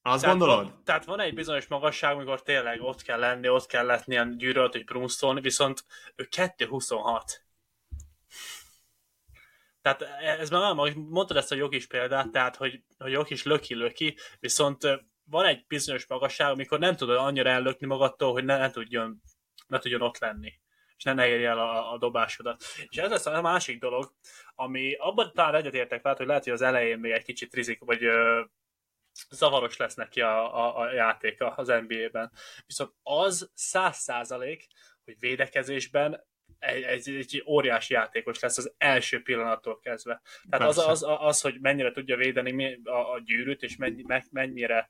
Azt tehát gondolod? Van, tehát van egy bizonyos magasság, amikor tényleg ott kell lenni, ott kell letni ilyen gyűrölt, hogy brumszolni, viszont ő 2.26. Tehát ez már nem, mondtad ezt a jogis példát, tehát hogy, hogy jog is löki-löki, viszont van egy bizonyos magasság, amikor nem tudod annyira ellökni magadtól, hogy ne, ne, tudjon, ne tudjon ott lenni és ne, ne érje el a, a dobásodat. És ez lesz a másik dolog, ami abban talán egyetértek, lehet, hogy lehet, hogy az elején még egy kicsit rizik, vagy zavaros lesz neki a, a, a játéka az NBA-ben. Viszont az száz százalék, hogy védekezésben egy, egy, egy óriási játékos lesz az első pillanattól kezdve. Tehát az, az, az, hogy mennyire tudja védeni a, a gyűrűt, és mennyi, mennyire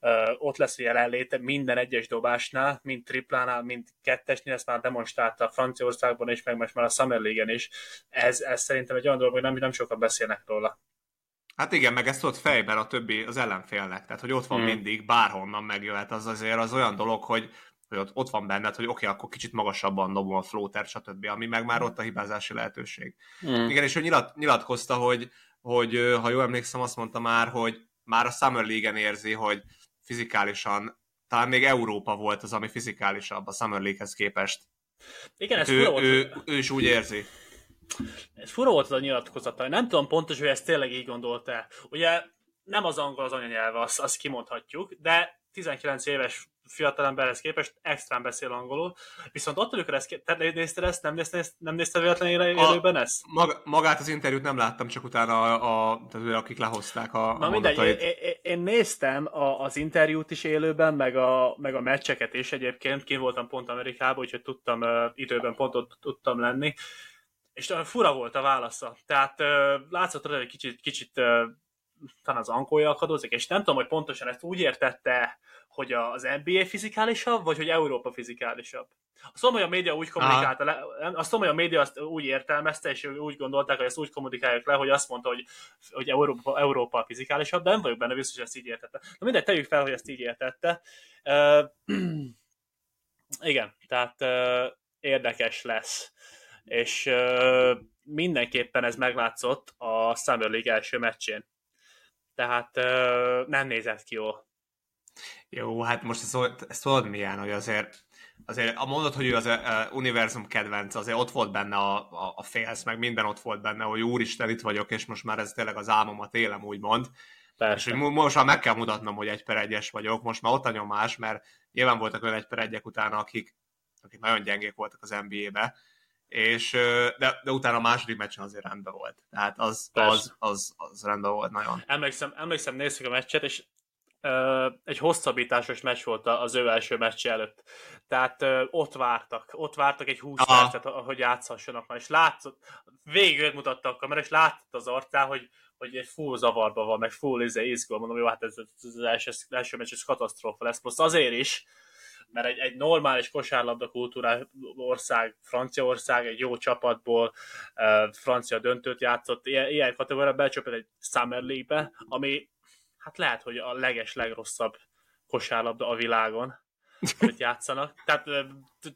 uh, ott lesz a jelenléte minden egyes dobásnál, mind triplánál, mind kettesnél, ezt már demonstrálta Franciaországban is, meg most már a Summer League-en is. Ez, ez szerintem egy olyan dolog, hogy nem, nem sokan beszélnek róla. Hát igen, meg ezt ott fejben a többi, az ellenfélnek, tehát hogy ott van hmm. mindig, bárhonnan megjöhet, az azért az olyan dolog, hogy, hogy ott, ott van benned, hogy oké, okay, akkor kicsit magasabban dobom a floater, stb., ami meg már ott a hibázási lehetőség. Hmm. Igen, és ő nyilat, nyilatkozta, hogy, hogy ha jól emlékszem, azt mondta már, hogy már a Summer League-en érzi, hogy fizikálisan, talán még Európa volt az, ami fizikálisabb a Summer League-hez képest. Igen, ez ő, ő, ő, ő is úgy érzi. Ez fura volt az a nyilatkozata. Nem tudom pontos, hogy ezt tényleg így gondolta. Ugye nem az angol az anyanyelve, azt, azt kimondhatjuk, de 19 éves fiatalemberhez képest extrán beszél angolul, viszont ott, amikor ezt, te nézted ezt, nem nézted, nem nézted véletlenül élőben ezt? Mag, magát az interjút nem láttam, csak utána a, a tehát, akik lehozták a, Na a mindegy, én, én, én, néztem a, az interjút is élőben, meg a, meg a meccseket is egyébként, kint voltam pont Amerikában, úgyhogy tudtam uh, időben pont ott tudtam lenni, és fura volt a válasza. Tehát látszott hogy kicsit, kicsit talán az ankója akadozik, és nem tudom, hogy pontosan ezt úgy értette, hogy az NBA fizikálisabb, vagy hogy Európa fizikálisabb. A média úgy kommunikálta le, a média azt úgy értelmezte, és úgy gondolták, hogy ezt úgy kommunikálják le, hogy azt mondta, hogy, hogy Európa, Európa fizikálisabb, de nem vagyok benne biztos, hogy ezt így értette. Na mindegy, tegyük fel, hogy ezt így értette. Uh, igen, tehát uh, érdekes lesz és uh, mindenképpen ez meglátszott a Summer League első meccsén. Tehát uh, nem nézett ki jól. Jó, hát most ezt, ezt tudod milyen, hogy azért azért a mondat, hogy ő az uh, univerzum kedvenc, azért ott volt benne a, a, a félsz, meg minden ott volt benne, hogy úristen, itt vagyok, és most már ez tényleg az álmomat élem, úgymond. Persze. És hogy most már meg kell mutatnom, hogy egy per egyes vagyok, most már ott a nyomás, mert nyilván voltak olyan egy per egyek utána, akik, akik nagyon gyengék voltak az NBA-be, és, de, de utána a második meccsen azért rendben volt. Tehát az, az, az, az rendben volt nagyon. Emlékszem, emlékszem nézzük a meccset, és uh, egy hosszabbításos meccs volt az ő első meccs előtt. Tehát uh, ott vártak, ott vártak egy 20 Aha. percet, hogy játszhassanak már, és látszott, végül mutatta a kamera, és látszott az arcán, hogy, hogy egy full zavarba van, meg full izé, izgul, mondom, jó, hát ez, ez az első, első meccs, ez katasztrófa lesz. Most azért is, mert egy, egy normális kosárlabda kultúrá ország, Franciaország egy jó csapatból uh, francia döntőt játszott, ilyen, ilyen kategóriában becsöpött egy Summer League-be, ami hát lehet, hogy a leges legrosszabb kosárlabda a világon, amit játszanak. Tehát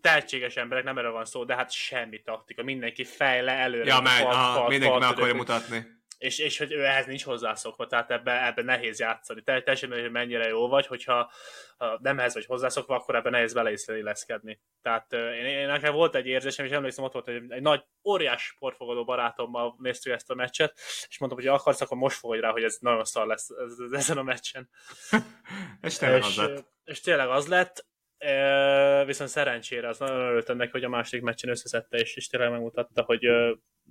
tehetséges emberek, nem erről van szó, de hát semmi taktika, mindenki fejle előre. Ja, meg, mindenki meg akarja mutatni és, és hogy ő ehhez nincs hozzászokva, tehát ebben ebbe nehéz játszani. Teljesen hogy mennyire jó vagy, hogyha ha nem ehhez vagy hozzászokva, akkor ebben nehéz vele is illeszkedni. Tehát én, én, nekem volt egy érzésem, és emlékszem, ott volt egy, egy nagy, óriás sportfogadó barátommal néztük ezt a meccset, és mondtam, hogy akarsz, akkor most fogadj rá, hogy ez nagyon szar lesz ez, ez, ezen a meccsen. és tényleg az lett. És tényleg az lett, viszont szerencsére az nagyon örültem neki, hogy a második meccsen összeszedte, és, és tényleg megmutatta, hogy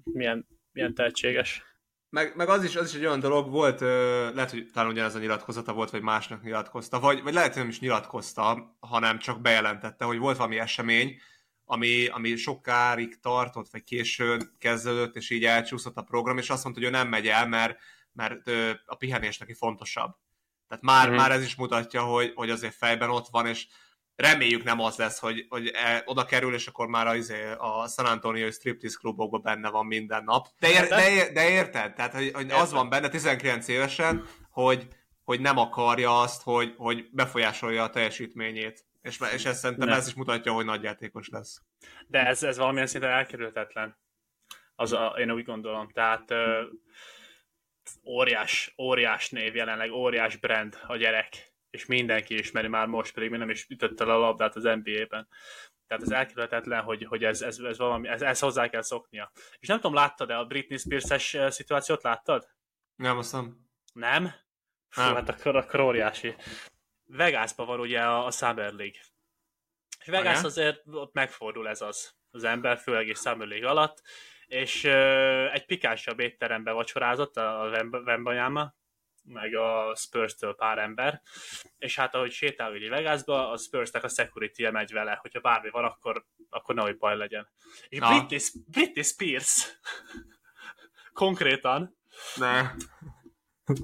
milyen, milyen tehetséges. Meg, meg az, is, az is egy olyan dolog volt, lehet, hogy talán ugyanez a nyilatkozata volt, vagy másnak nyilatkozta, vagy, vagy lehet, hogy nem is nyilatkozta, hanem csak bejelentette, hogy volt valami esemény, ami, ami sokáig tartott, vagy későn kezdődött, és így elcsúszott a program, és azt mondta, hogy ő nem megy el, mert, mert a pihenés neki fontosabb. Tehát már, mm. már ez is mutatja, hogy, hogy azért fejben ott van, és reméljük nem az lesz, hogy, hogy e, oda kerül, és akkor már a, izé, a San Antonio striptease klubokban benne van minden nap. De, ér, de, de érted? Tehát, hogy, hogy az van benne 19 évesen, hogy, hogy nem akarja azt, hogy, hogy befolyásolja a teljesítményét. És, és ez szerintem nem. ez is mutatja, hogy nagy játékos lesz. De ez, ez valamilyen szinten elkerülhetetlen. Az a, én úgy gondolom. Tehát ö, óriás, óriás név jelenleg, óriás brand a gyerek és mindenki ismeri már most, pedig még nem is ütötte le a labdát az NBA-ben. Tehát ez elkerülhetetlen, hogy, hogy ez, ez, ez valami, ez, ez hozzá kell szoknia. És nem tudom, láttad-e a Britney Spears-es eh, szituációt, láttad? Nem, azt nem. Nem? Fú, nem. hát akkor, akkor óriási. Vegasban van ugye a, a Summer League. És Vegas Anya? azért ott megfordul ez az, az ember, főleg is Summer League alatt, és uh, egy pikásabb étterembe vacsorázott a, a Vembanyáma, meg a Spurs-től pár ember, és hát ahogy sétál ugye Vegasba, a Spurs-nek a security megy vele, hogyha bármi van, akkor, akkor nehogy baj legyen. És Britney, Britney Spears konkrétan ne.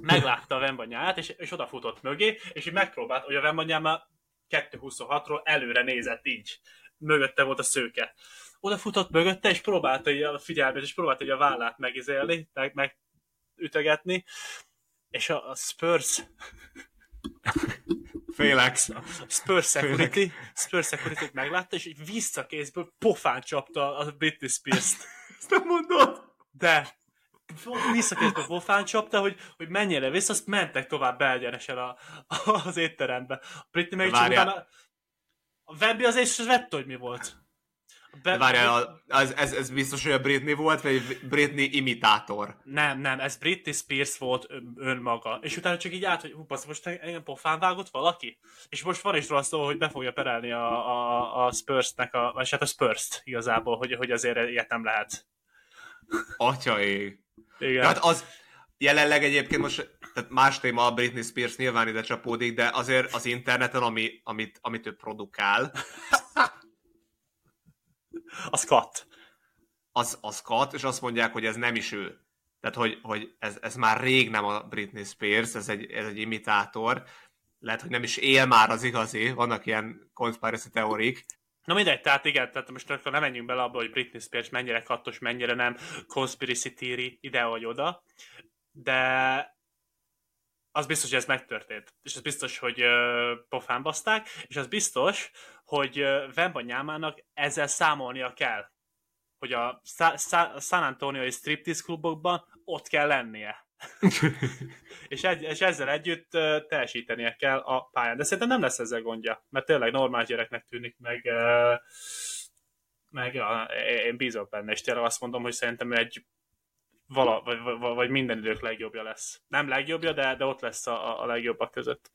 meglátta a Vembanyáját, és, és odafutott mögé, és így megpróbált, hogy a Vembanyá már 2.26-ról előre nézett így. Mögötte volt a szőke. Odafutott mögötte, és próbálta így a figyelmet, és próbálta így a vállát megizélni, meg, meg ütögetni, és a, a Spurs Félek. A Spurs Security. Spurs Security meglátta, és egy visszakézből pofán csapta a Britney Spears-t. Ezt nem mondod? De visszakézből pofán csapta, hogy, hogy mennyire vissza, azt mentek tovább beegyenesen a, a, az étterembe. A Britney meg utána... A Wemby az és vett, hogy mi volt. Be, Várjál, az, ez, ez biztos, hogy a Britney volt, vagy Britney imitátor? Nem, nem, ez Britney Spears volt önmaga. És utána csak így át, hogy hú, most engem pofán vágott valaki? És most van is róla szó, hogy be fogja perelni a, a, a Spurs-nek, a, vagy hát a Spurs-t igazából, hogy, hogy azért ilyet nem lehet. Atyaé. Igen. Hát az, jelenleg egyébként most, tehát más téma a Britney Spears nyilván ide csapódik, de azért az interneten, ami, amit, amit ő produkál, az kat. Az, az kat, és azt mondják, hogy ez nem is ő. Tehát, hogy, hogy ez, ez már rég nem a Britney Spears, ez egy, ez egy imitátor. Lehet, hogy nem is él már az igazi, vannak ilyen conspiracy teórik. Na mindegy, tehát igen, tehát most akkor nem menjünk bele abba, hogy Britney Spears mennyire kattos, mennyire nem conspiracy theory ide vagy oda, de az biztos, hogy ez megtörtént. És az biztos, hogy uh, pofán baszták, és az biztos, hogy uh, Vembanyámának ezzel számolnia kell. Hogy a Sa- Sa- San Antonio striptease klubokban ott kell lennie. és, egy, és ezzel együtt uh, teljesítenie kell a pályán. De szerintem nem lesz ezzel gondja, mert tényleg normális gyereknek tűnik, meg, uh, meg ja, én bízok benne, és tényleg azt mondom, hogy szerintem egy vala, vagy, vagy, vagy minden idők legjobbja lesz. Nem legjobbja, de, de ott lesz a, a legjobbak között.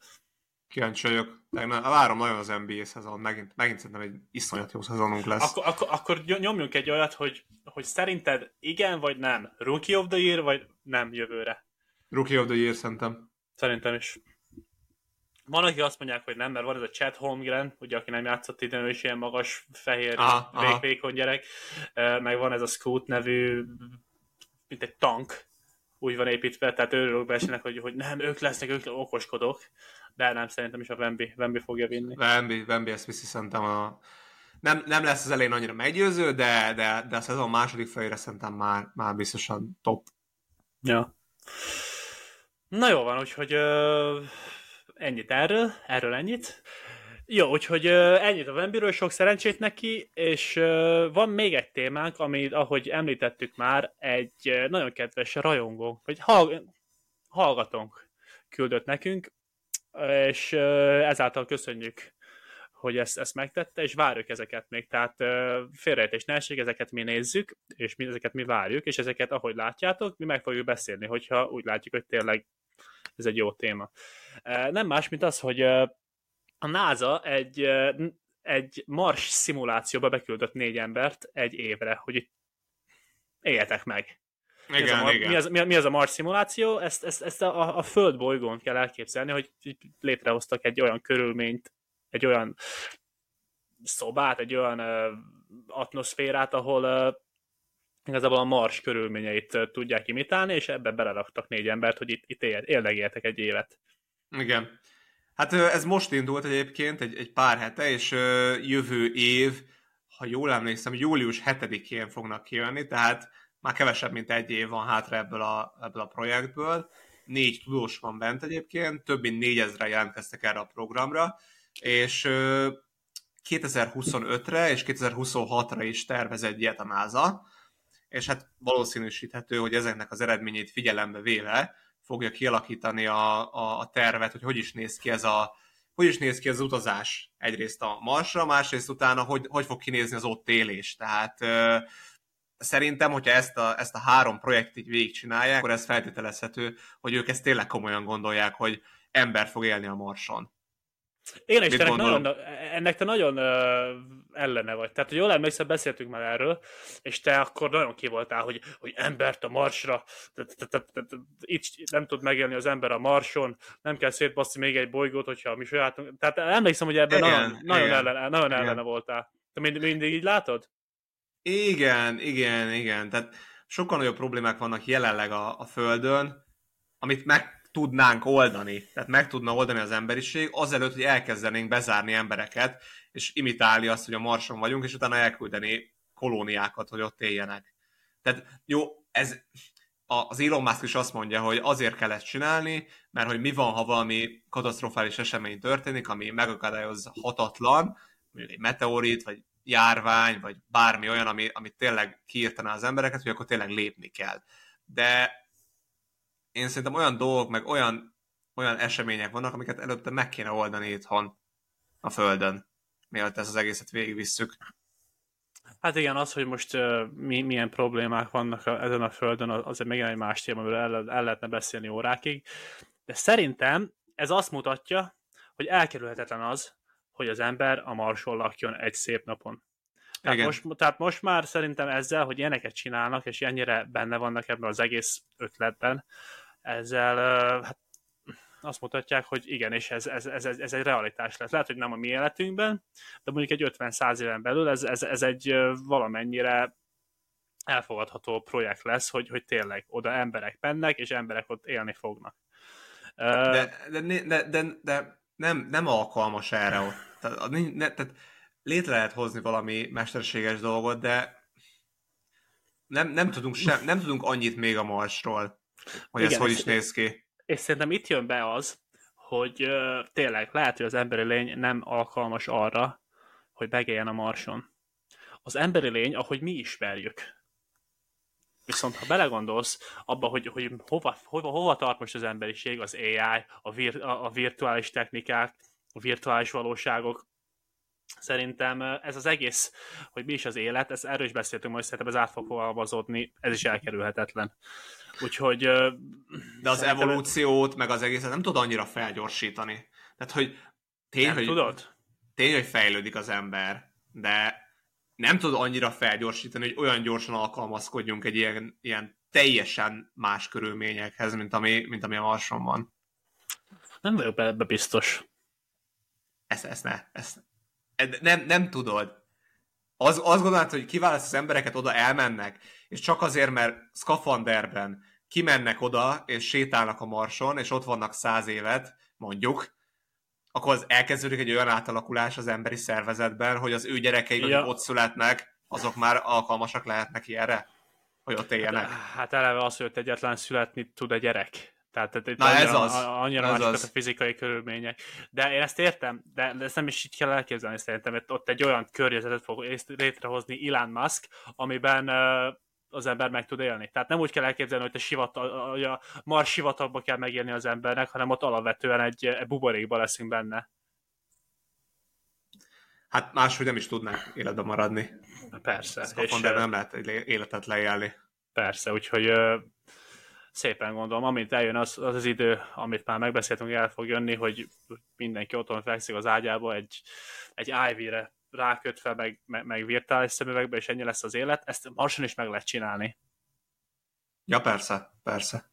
Kíváncsi vagyok. Várom nagyon az NBA szezon, megint, megint szerintem egy iszonyat jó szezonunk lesz. Akkor, akkor, akkor nyomjunk egy olyat, hogy, hogy szerinted igen vagy nem? Rookie of the Year, vagy nem jövőre? Rookie of the Year szerintem. Szerintem is. Van, akik azt mondják, hogy nem, mert van ez a Chad Holmgren, ugye, aki nem játszott idén, ő is ilyen magas, fehér, vékony gyerek, meg van ez a Scoot nevű mint egy tank, úgy van építve, tehát őrülök beszélnek, hogy, hogy nem, ők lesznek, ők okoskodok, de nem, szerintem is a Wemby, Wemby fogja vinni. Wemby, Wemby ezt viszi szerintem a... Nem, nem lesz az elején annyira meggyőző, de, de, de a szezon második felére szerintem már, már biztosan top. Ja. Na jó van, úgyhogy uh, ennyit erről, erről ennyit. Jó, úgyhogy ennyit a Wembyről, sok szerencsét neki, és van még egy témánk, amit, ahogy említettük már, egy nagyon kedves rajongó, vagy hall, hallgatónk küldött nekünk, és ezáltal köszönjük, hogy ezt, ezt megtette, és várjuk ezeket még, tehát félrejtés ne ezeket mi nézzük, és mi, ezeket mi várjuk, és ezeket, ahogy látjátok, mi meg fogjuk beszélni, hogyha úgy látjuk, hogy tényleg ez egy jó téma. Nem más, mint az, hogy a NASA egy, egy Mars szimulációba beküldött négy embert egy évre, hogy itt éljetek meg. Igen, mi, az a, igen. Mi, az, mi, mi az a Mars szimuláció? Ezt, ezt, ezt a, a Föld bolygón kell elképzelni, hogy létrehoztak egy olyan körülményt, egy olyan szobát, egy olyan uh, atmoszférát, ahol uh, igazából a Mars körülményeit uh, tudják imitálni, és ebbe beleraktak négy embert, hogy itt, itt él, éllegéltek egy évet. Igen. Hát ez most indult egyébként egy, egy pár hete, és jövő év, ha jól emlékszem, július 7-én fognak kijönni, tehát már kevesebb, mint egy év van hátra ebből a, ebből a projektből. Négy tudós van bent egyébként, több mint négyezre jelentkeztek erre a programra, és 2025-re és 2026-ra is tervez egy ilyet a NASA, és hát valószínűsíthető, hogy ezeknek az eredményét figyelembe véve fogja kialakítani a, a, a tervet, hogy hogy is néz ki ez a hogy is néz ki az utazás egyrészt a Marsra, másrészt utána hogy, hogy fog kinézni az ott élés. Tehát ö, szerintem, hogyha ezt a, ezt a három projektet így végigcsinálják, akkor ez feltételezhető, hogy ők ezt tényleg komolyan gondolják, hogy ember fog élni a Marson. Te ennek, nagyon, ennek te nagyon uh, ellene vagy. Tehát, hogy jól emlékszem, beszéltünk már erről, és te akkor nagyon kivoltál, hogy, hogy embert a marsra, így nem tud megélni az ember a marson, nem kell szétbasszni még egy bolygót, hogyha mi sajátunk. Tehát emlékszem, hogy ebben igen, nagyon, nagyon, igen, ellene, nagyon igen. ellene voltál. Te mind, mindig így látod? Igen, igen, igen. Tehát sokkal nagyobb problémák vannak jelenleg a, a Földön, amit meg tudnánk oldani, tehát meg tudna oldani az emberiség, azelőtt, hogy elkezdenénk bezárni embereket, és imitálni azt, hogy a Marson vagyunk, és utána elküldeni kolóniákat, hogy ott éljenek. Tehát jó, ez az Elon Musk is azt mondja, hogy azért kell ezt csinálni, mert hogy mi van, ha valami katasztrofális esemény történik, ami megakadályozhatatlan, mondjuk egy meteorit, vagy járvány, vagy bármi olyan, ami, ami tényleg kiírtaná az embereket, hogy akkor tényleg lépni kell. De én szerintem olyan dolgok, meg olyan, olyan események vannak, amiket előtte meg kéne oldani itthon a Földön, mielőtt ezt az egészet végigvisszük. Hát igen, az, hogy most uh, mi, milyen problémák vannak a, ezen a Földön, azért még egy más téma, amiről el, el lehetne beszélni órákig. De szerintem ez azt mutatja, hogy elkerülhetetlen az, hogy az ember a Marson lakjon egy szép napon. Tehát most, tehát most már szerintem ezzel, hogy ilyeneket csinálnak, és ennyire benne vannak ebben az egész ötletben, ezzel hát azt mutatják, hogy igen, és ez, ez, ez, ez egy realitás lesz. Lehet, hogy nem a mi életünkben, de mondjuk egy 50-100 éven belül ez, ez, ez egy valamennyire elfogadható projekt lesz, hogy, hogy tényleg oda emberek mennek, és emberek ott élni fognak. De, de, de, de, de nem, nem alkalmas erre ott. Tehát, ne, tehát létre lehet hozni valami mesterséges dolgot, de nem, nem, tudunk sem, nem tudunk annyit még a Marsról hogy Igen, ez hogy is néz ki. És szerintem itt jön be az, hogy uh, tényleg lehet, hogy az emberi lény nem alkalmas arra, hogy megéljen a marson. Az emberi lény, ahogy mi ismerjük. Viszont ha belegondolsz abba, hogy, hogy hova, hova, hova tart most az emberiség, az AI, a, vir, a, a virtuális technikák, a virtuális valóságok, Szerintem ez az egész, hogy mi is az élet, ez erről is beszéltünk, hogy szerintem ez át fog fogalmazódni, ez is elkerülhetetlen. Úgyhogy... De az szerintem... evolúciót, meg az egészet nem tud annyira felgyorsítani. Tehát, hogy tény, nem hogy, tudod? tény, hogy fejlődik az ember, de nem tud annyira felgyorsítani, hogy olyan gyorsan alkalmazkodjunk egy ilyen, ilyen teljesen más körülményekhez, mint ami, mint ami a Marson van. Nem vagyok ebbe biztos. Ezt, ezt ne, ezt, nem, nem tudod. Az, azt gondolod, hogy kiválaszt az embereket, oda elmennek, és csak azért, mert szkafanderben kimennek oda, és sétálnak a marson, és ott vannak száz évet, mondjuk, akkor az elkezdődik egy olyan átalakulás az emberi szervezetben, hogy az ő gyerekeik, ja. akik ott születnek, azok már alkalmasak lehetnek ilyenre, hogy ott éljenek. Hát, hát eleve az, hogy egyetlen születni tud a gyerek. Tehát, tehát Na annyira, ez az. annyira ez az. a fizikai körülmények. De én ezt értem, de ezt nem is így kell elképzelni szerintem, mert ott egy olyan környezetet fog létrehozni Elon Musk, amiben az ember meg tud élni. Tehát nem úgy kell elképzelni, hogy, a, sivatag, hogy a Mars sivatagba kell megélni az embernek, hanem ott alapvetően egy, egy buborékba leszünk benne. Hát máshogy nem is tudnánk életben maradni. Persze. És de nem lehet életet leélni. Persze, úgyhogy szépen gondolom, amint eljön az, az az idő, amit már megbeszéltünk, el fog jönni, hogy mindenki otthon fekszik az ágyába egy, egy IV-re rákötve, meg, meg, meg virtuális szemüvegbe, és ennyi lesz az élet, ezt Marson is meg lehet csinálni. Ja, persze, persze.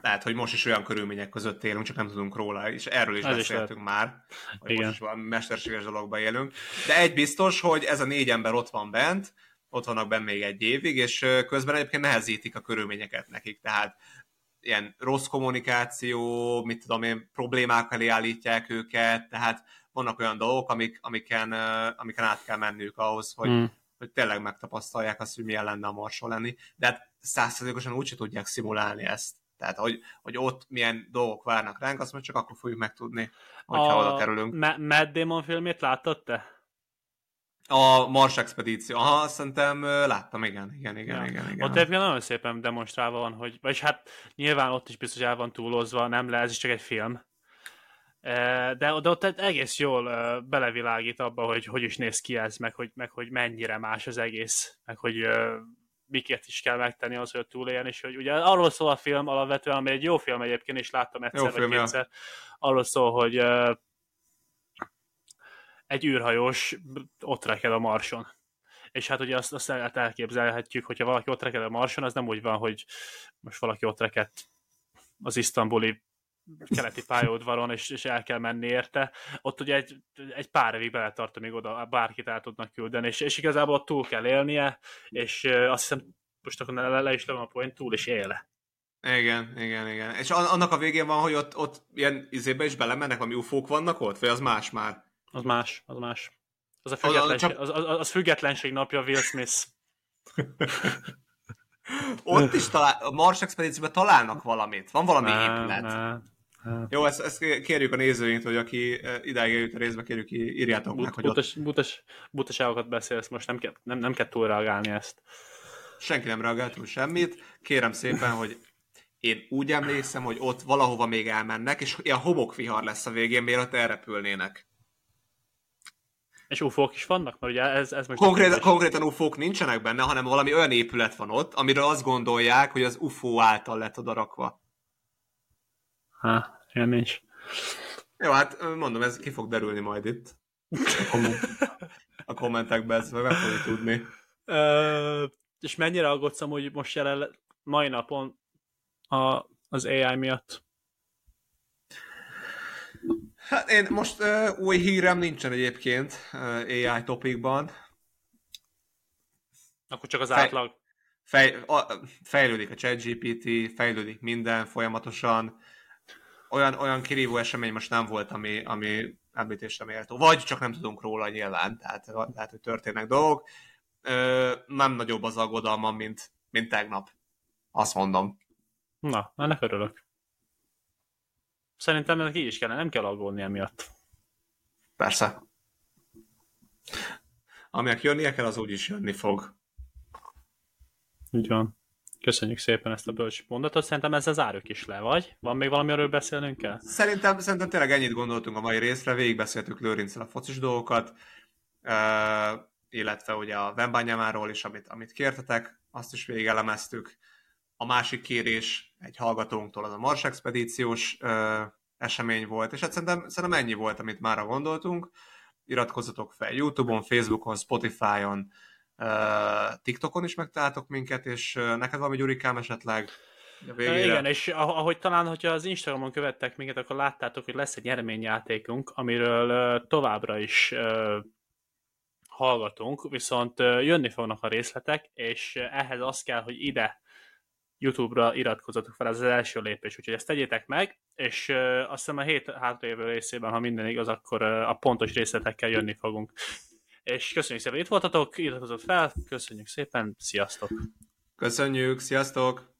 Lehet, hogy most is olyan körülmények között élünk, csak nem tudunk róla, és erről is ez beszéltünk is már, hogy Igen. most is valami mesterséges dologba élünk. De egy biztos, hogy ez a négy ember ott van bent, ott vannak benne még egy évig, és közben egyébként nehezítik a körülményeket nekik, tehát ilyen rossz kommunikáció, mit tudom én, problémák elé állítják őket, tehát vannak olyan dolgok, amik, amiken, amiken át kell menniük ahhoz, hogy, hmm. hogy tényleg megtapasztalják azt, hogy milyen lenne a marson lenni, de hát százszerzékosan úgyse tudják szimulálni ezt. Tehát, hogy, hogy ott milyen dolgok várnak ránk, azt majd csak akkor fogjuk megtudni, hogyha a oda kerülünk. Ma- Matt Damon filmét láttad te? A Mars Expedíció. Aha, szerintem láttam, igen, igen, igen, ja. igen, igen. Ott egyébként nagyon szépen demonstrálva van, hogy, vagyis hát nyilván ott is biztos el van túlozva, nem le, ez is csak egy film. De, de ott egész jól belevilágít abba, hogy hogy is néz ki ez, meg hogy, meg hogy mennyire más az egész, meg hogy miket is kell megtenni az, hogy túléljen, és hogy ugye arról szól a film alapvetően, ami egy jó film egyébként, és láttam egyszer jó vagy film, kétszer, ja. arról szól, hogy egy űrhajós ott reked a Marson. És hát ugye azt, azt elképzelhetjük, hogyha valaki ott reked a Marson, az nem úgy van, hogy most valaki ott rekedt az isztambuli keleti pályaudvaron, és, és el kell menni érte. Ott ugye egy, egy pár évig beletart, amíg oda bárkit el tudnak küldeni, és, és igazából ott túl kell élnie, és azt hiszem, most akkor le, le is levem a point, túl is éle. Igen, igen, igen. És annak a végén van, hogy ott, ott ilyen izébe is belemennek, ami ufók vannak ott, vagy az más már? Az más, az más. Az a függetlenség, az, az, az függetlenség napja Will Smith. Ott is talál, a Mars expedícióban találnak valamit. Van valami ne, épület. Ne, ne. Jó, ezt, ezt kérjük a nézőinkt, hogy aki eh, idáig eljut a részbe, kérjük, írjátok But, meg, hogy butas, ott... butas, butaságokat beszélsz, most nem kell, nem, nem kell túlreagálni ezt. Senki nem reagált túl semmit. Kérem szépen, hogy én úgy emlékszem, hogy ott valahova még elmennek, és ilyen homokvihar lesz a végén, mielőtt elrepülnének. És ufók is vannak? Mert ugye ez, ez most... Konkrét, konkrétan ufók nincsenek benne, hanem valami olyan épület van ott, amiről azt gondolják, hogy az ufó által lett odarakva. Ha, ilyen nincs. Jó, hát mondom, ez ki fog derülni majd itt. A kommentekben ezt meg fogjuk tudni. Ö, és mennyire aggódsz hogy most jelen mai napon a, az AI miatt? Hát én most uh, új hírem nincsen egyébként uh, AI topikban. Akkor csak az Fej, átlag. Fej, a, fejlődik a ChatGPT, fejlődik minden folyamatosan. Olyan, olyan kirívó esemény most nem volt, ami, ami említésre méltó. Vagy csak nem tudunk róla nyilván, tehát lehet, hogy történnek dolgok. Ö, nem nagyobb az aggodalmam, mint, mint tegnap. Azt mondom. Na, ennek örülök. Szerintem ennek így is kellene, nem kell aggódni emiatt. Persze. Aminek jönnie kell, az úgy is jönni fog. Úgy van. Köszönjük szépen ezt a bölcs mondatot. Szerintem ezzel zárjuk is le, vagy? Van még valami, amiről beszélnünk kell? Szerintem, szerintem tényleg ennyit gondoltunk a mai részre. Végigbeszéltük Lőrincel a focis dolgokat, illetve ugye a Wembanyámáról is, amit, amit kértetek, azt is végigelemeztük. A másik kérés egy hallgatónktól az a Mars expedíciós ö, esemény volt, és hát szerintem, szerintem ennyi volt, amit már gondoltunk. Iratkozzatok fel YouTube-on, Facebookon, Spotify-on, TikTokon is megtaláltok minket, és neked valami gyurikám esetleg végére. Igen, és ahogy talán, hogyha az Instagramon követtek minket, akkor láttátok, hogy lesz egy nyereményjátékunk, amiről továbbra is hallgatunk, viszont jönni fognak a részletek, és ehhez az kell, hogy ide YouTube-ra iratkozatok fel, ez az első lépés, úgyhogy ezt tegyétek meg, és azt hiszem a hét hátralévő részében, ha minden igaz, akkor a pontos részletekkel jönni fogunk és köszönjük szépen, itt voltatok, iratkozott fel, köszönjük szépen, sziasztok! Köszönjük, sziasztok!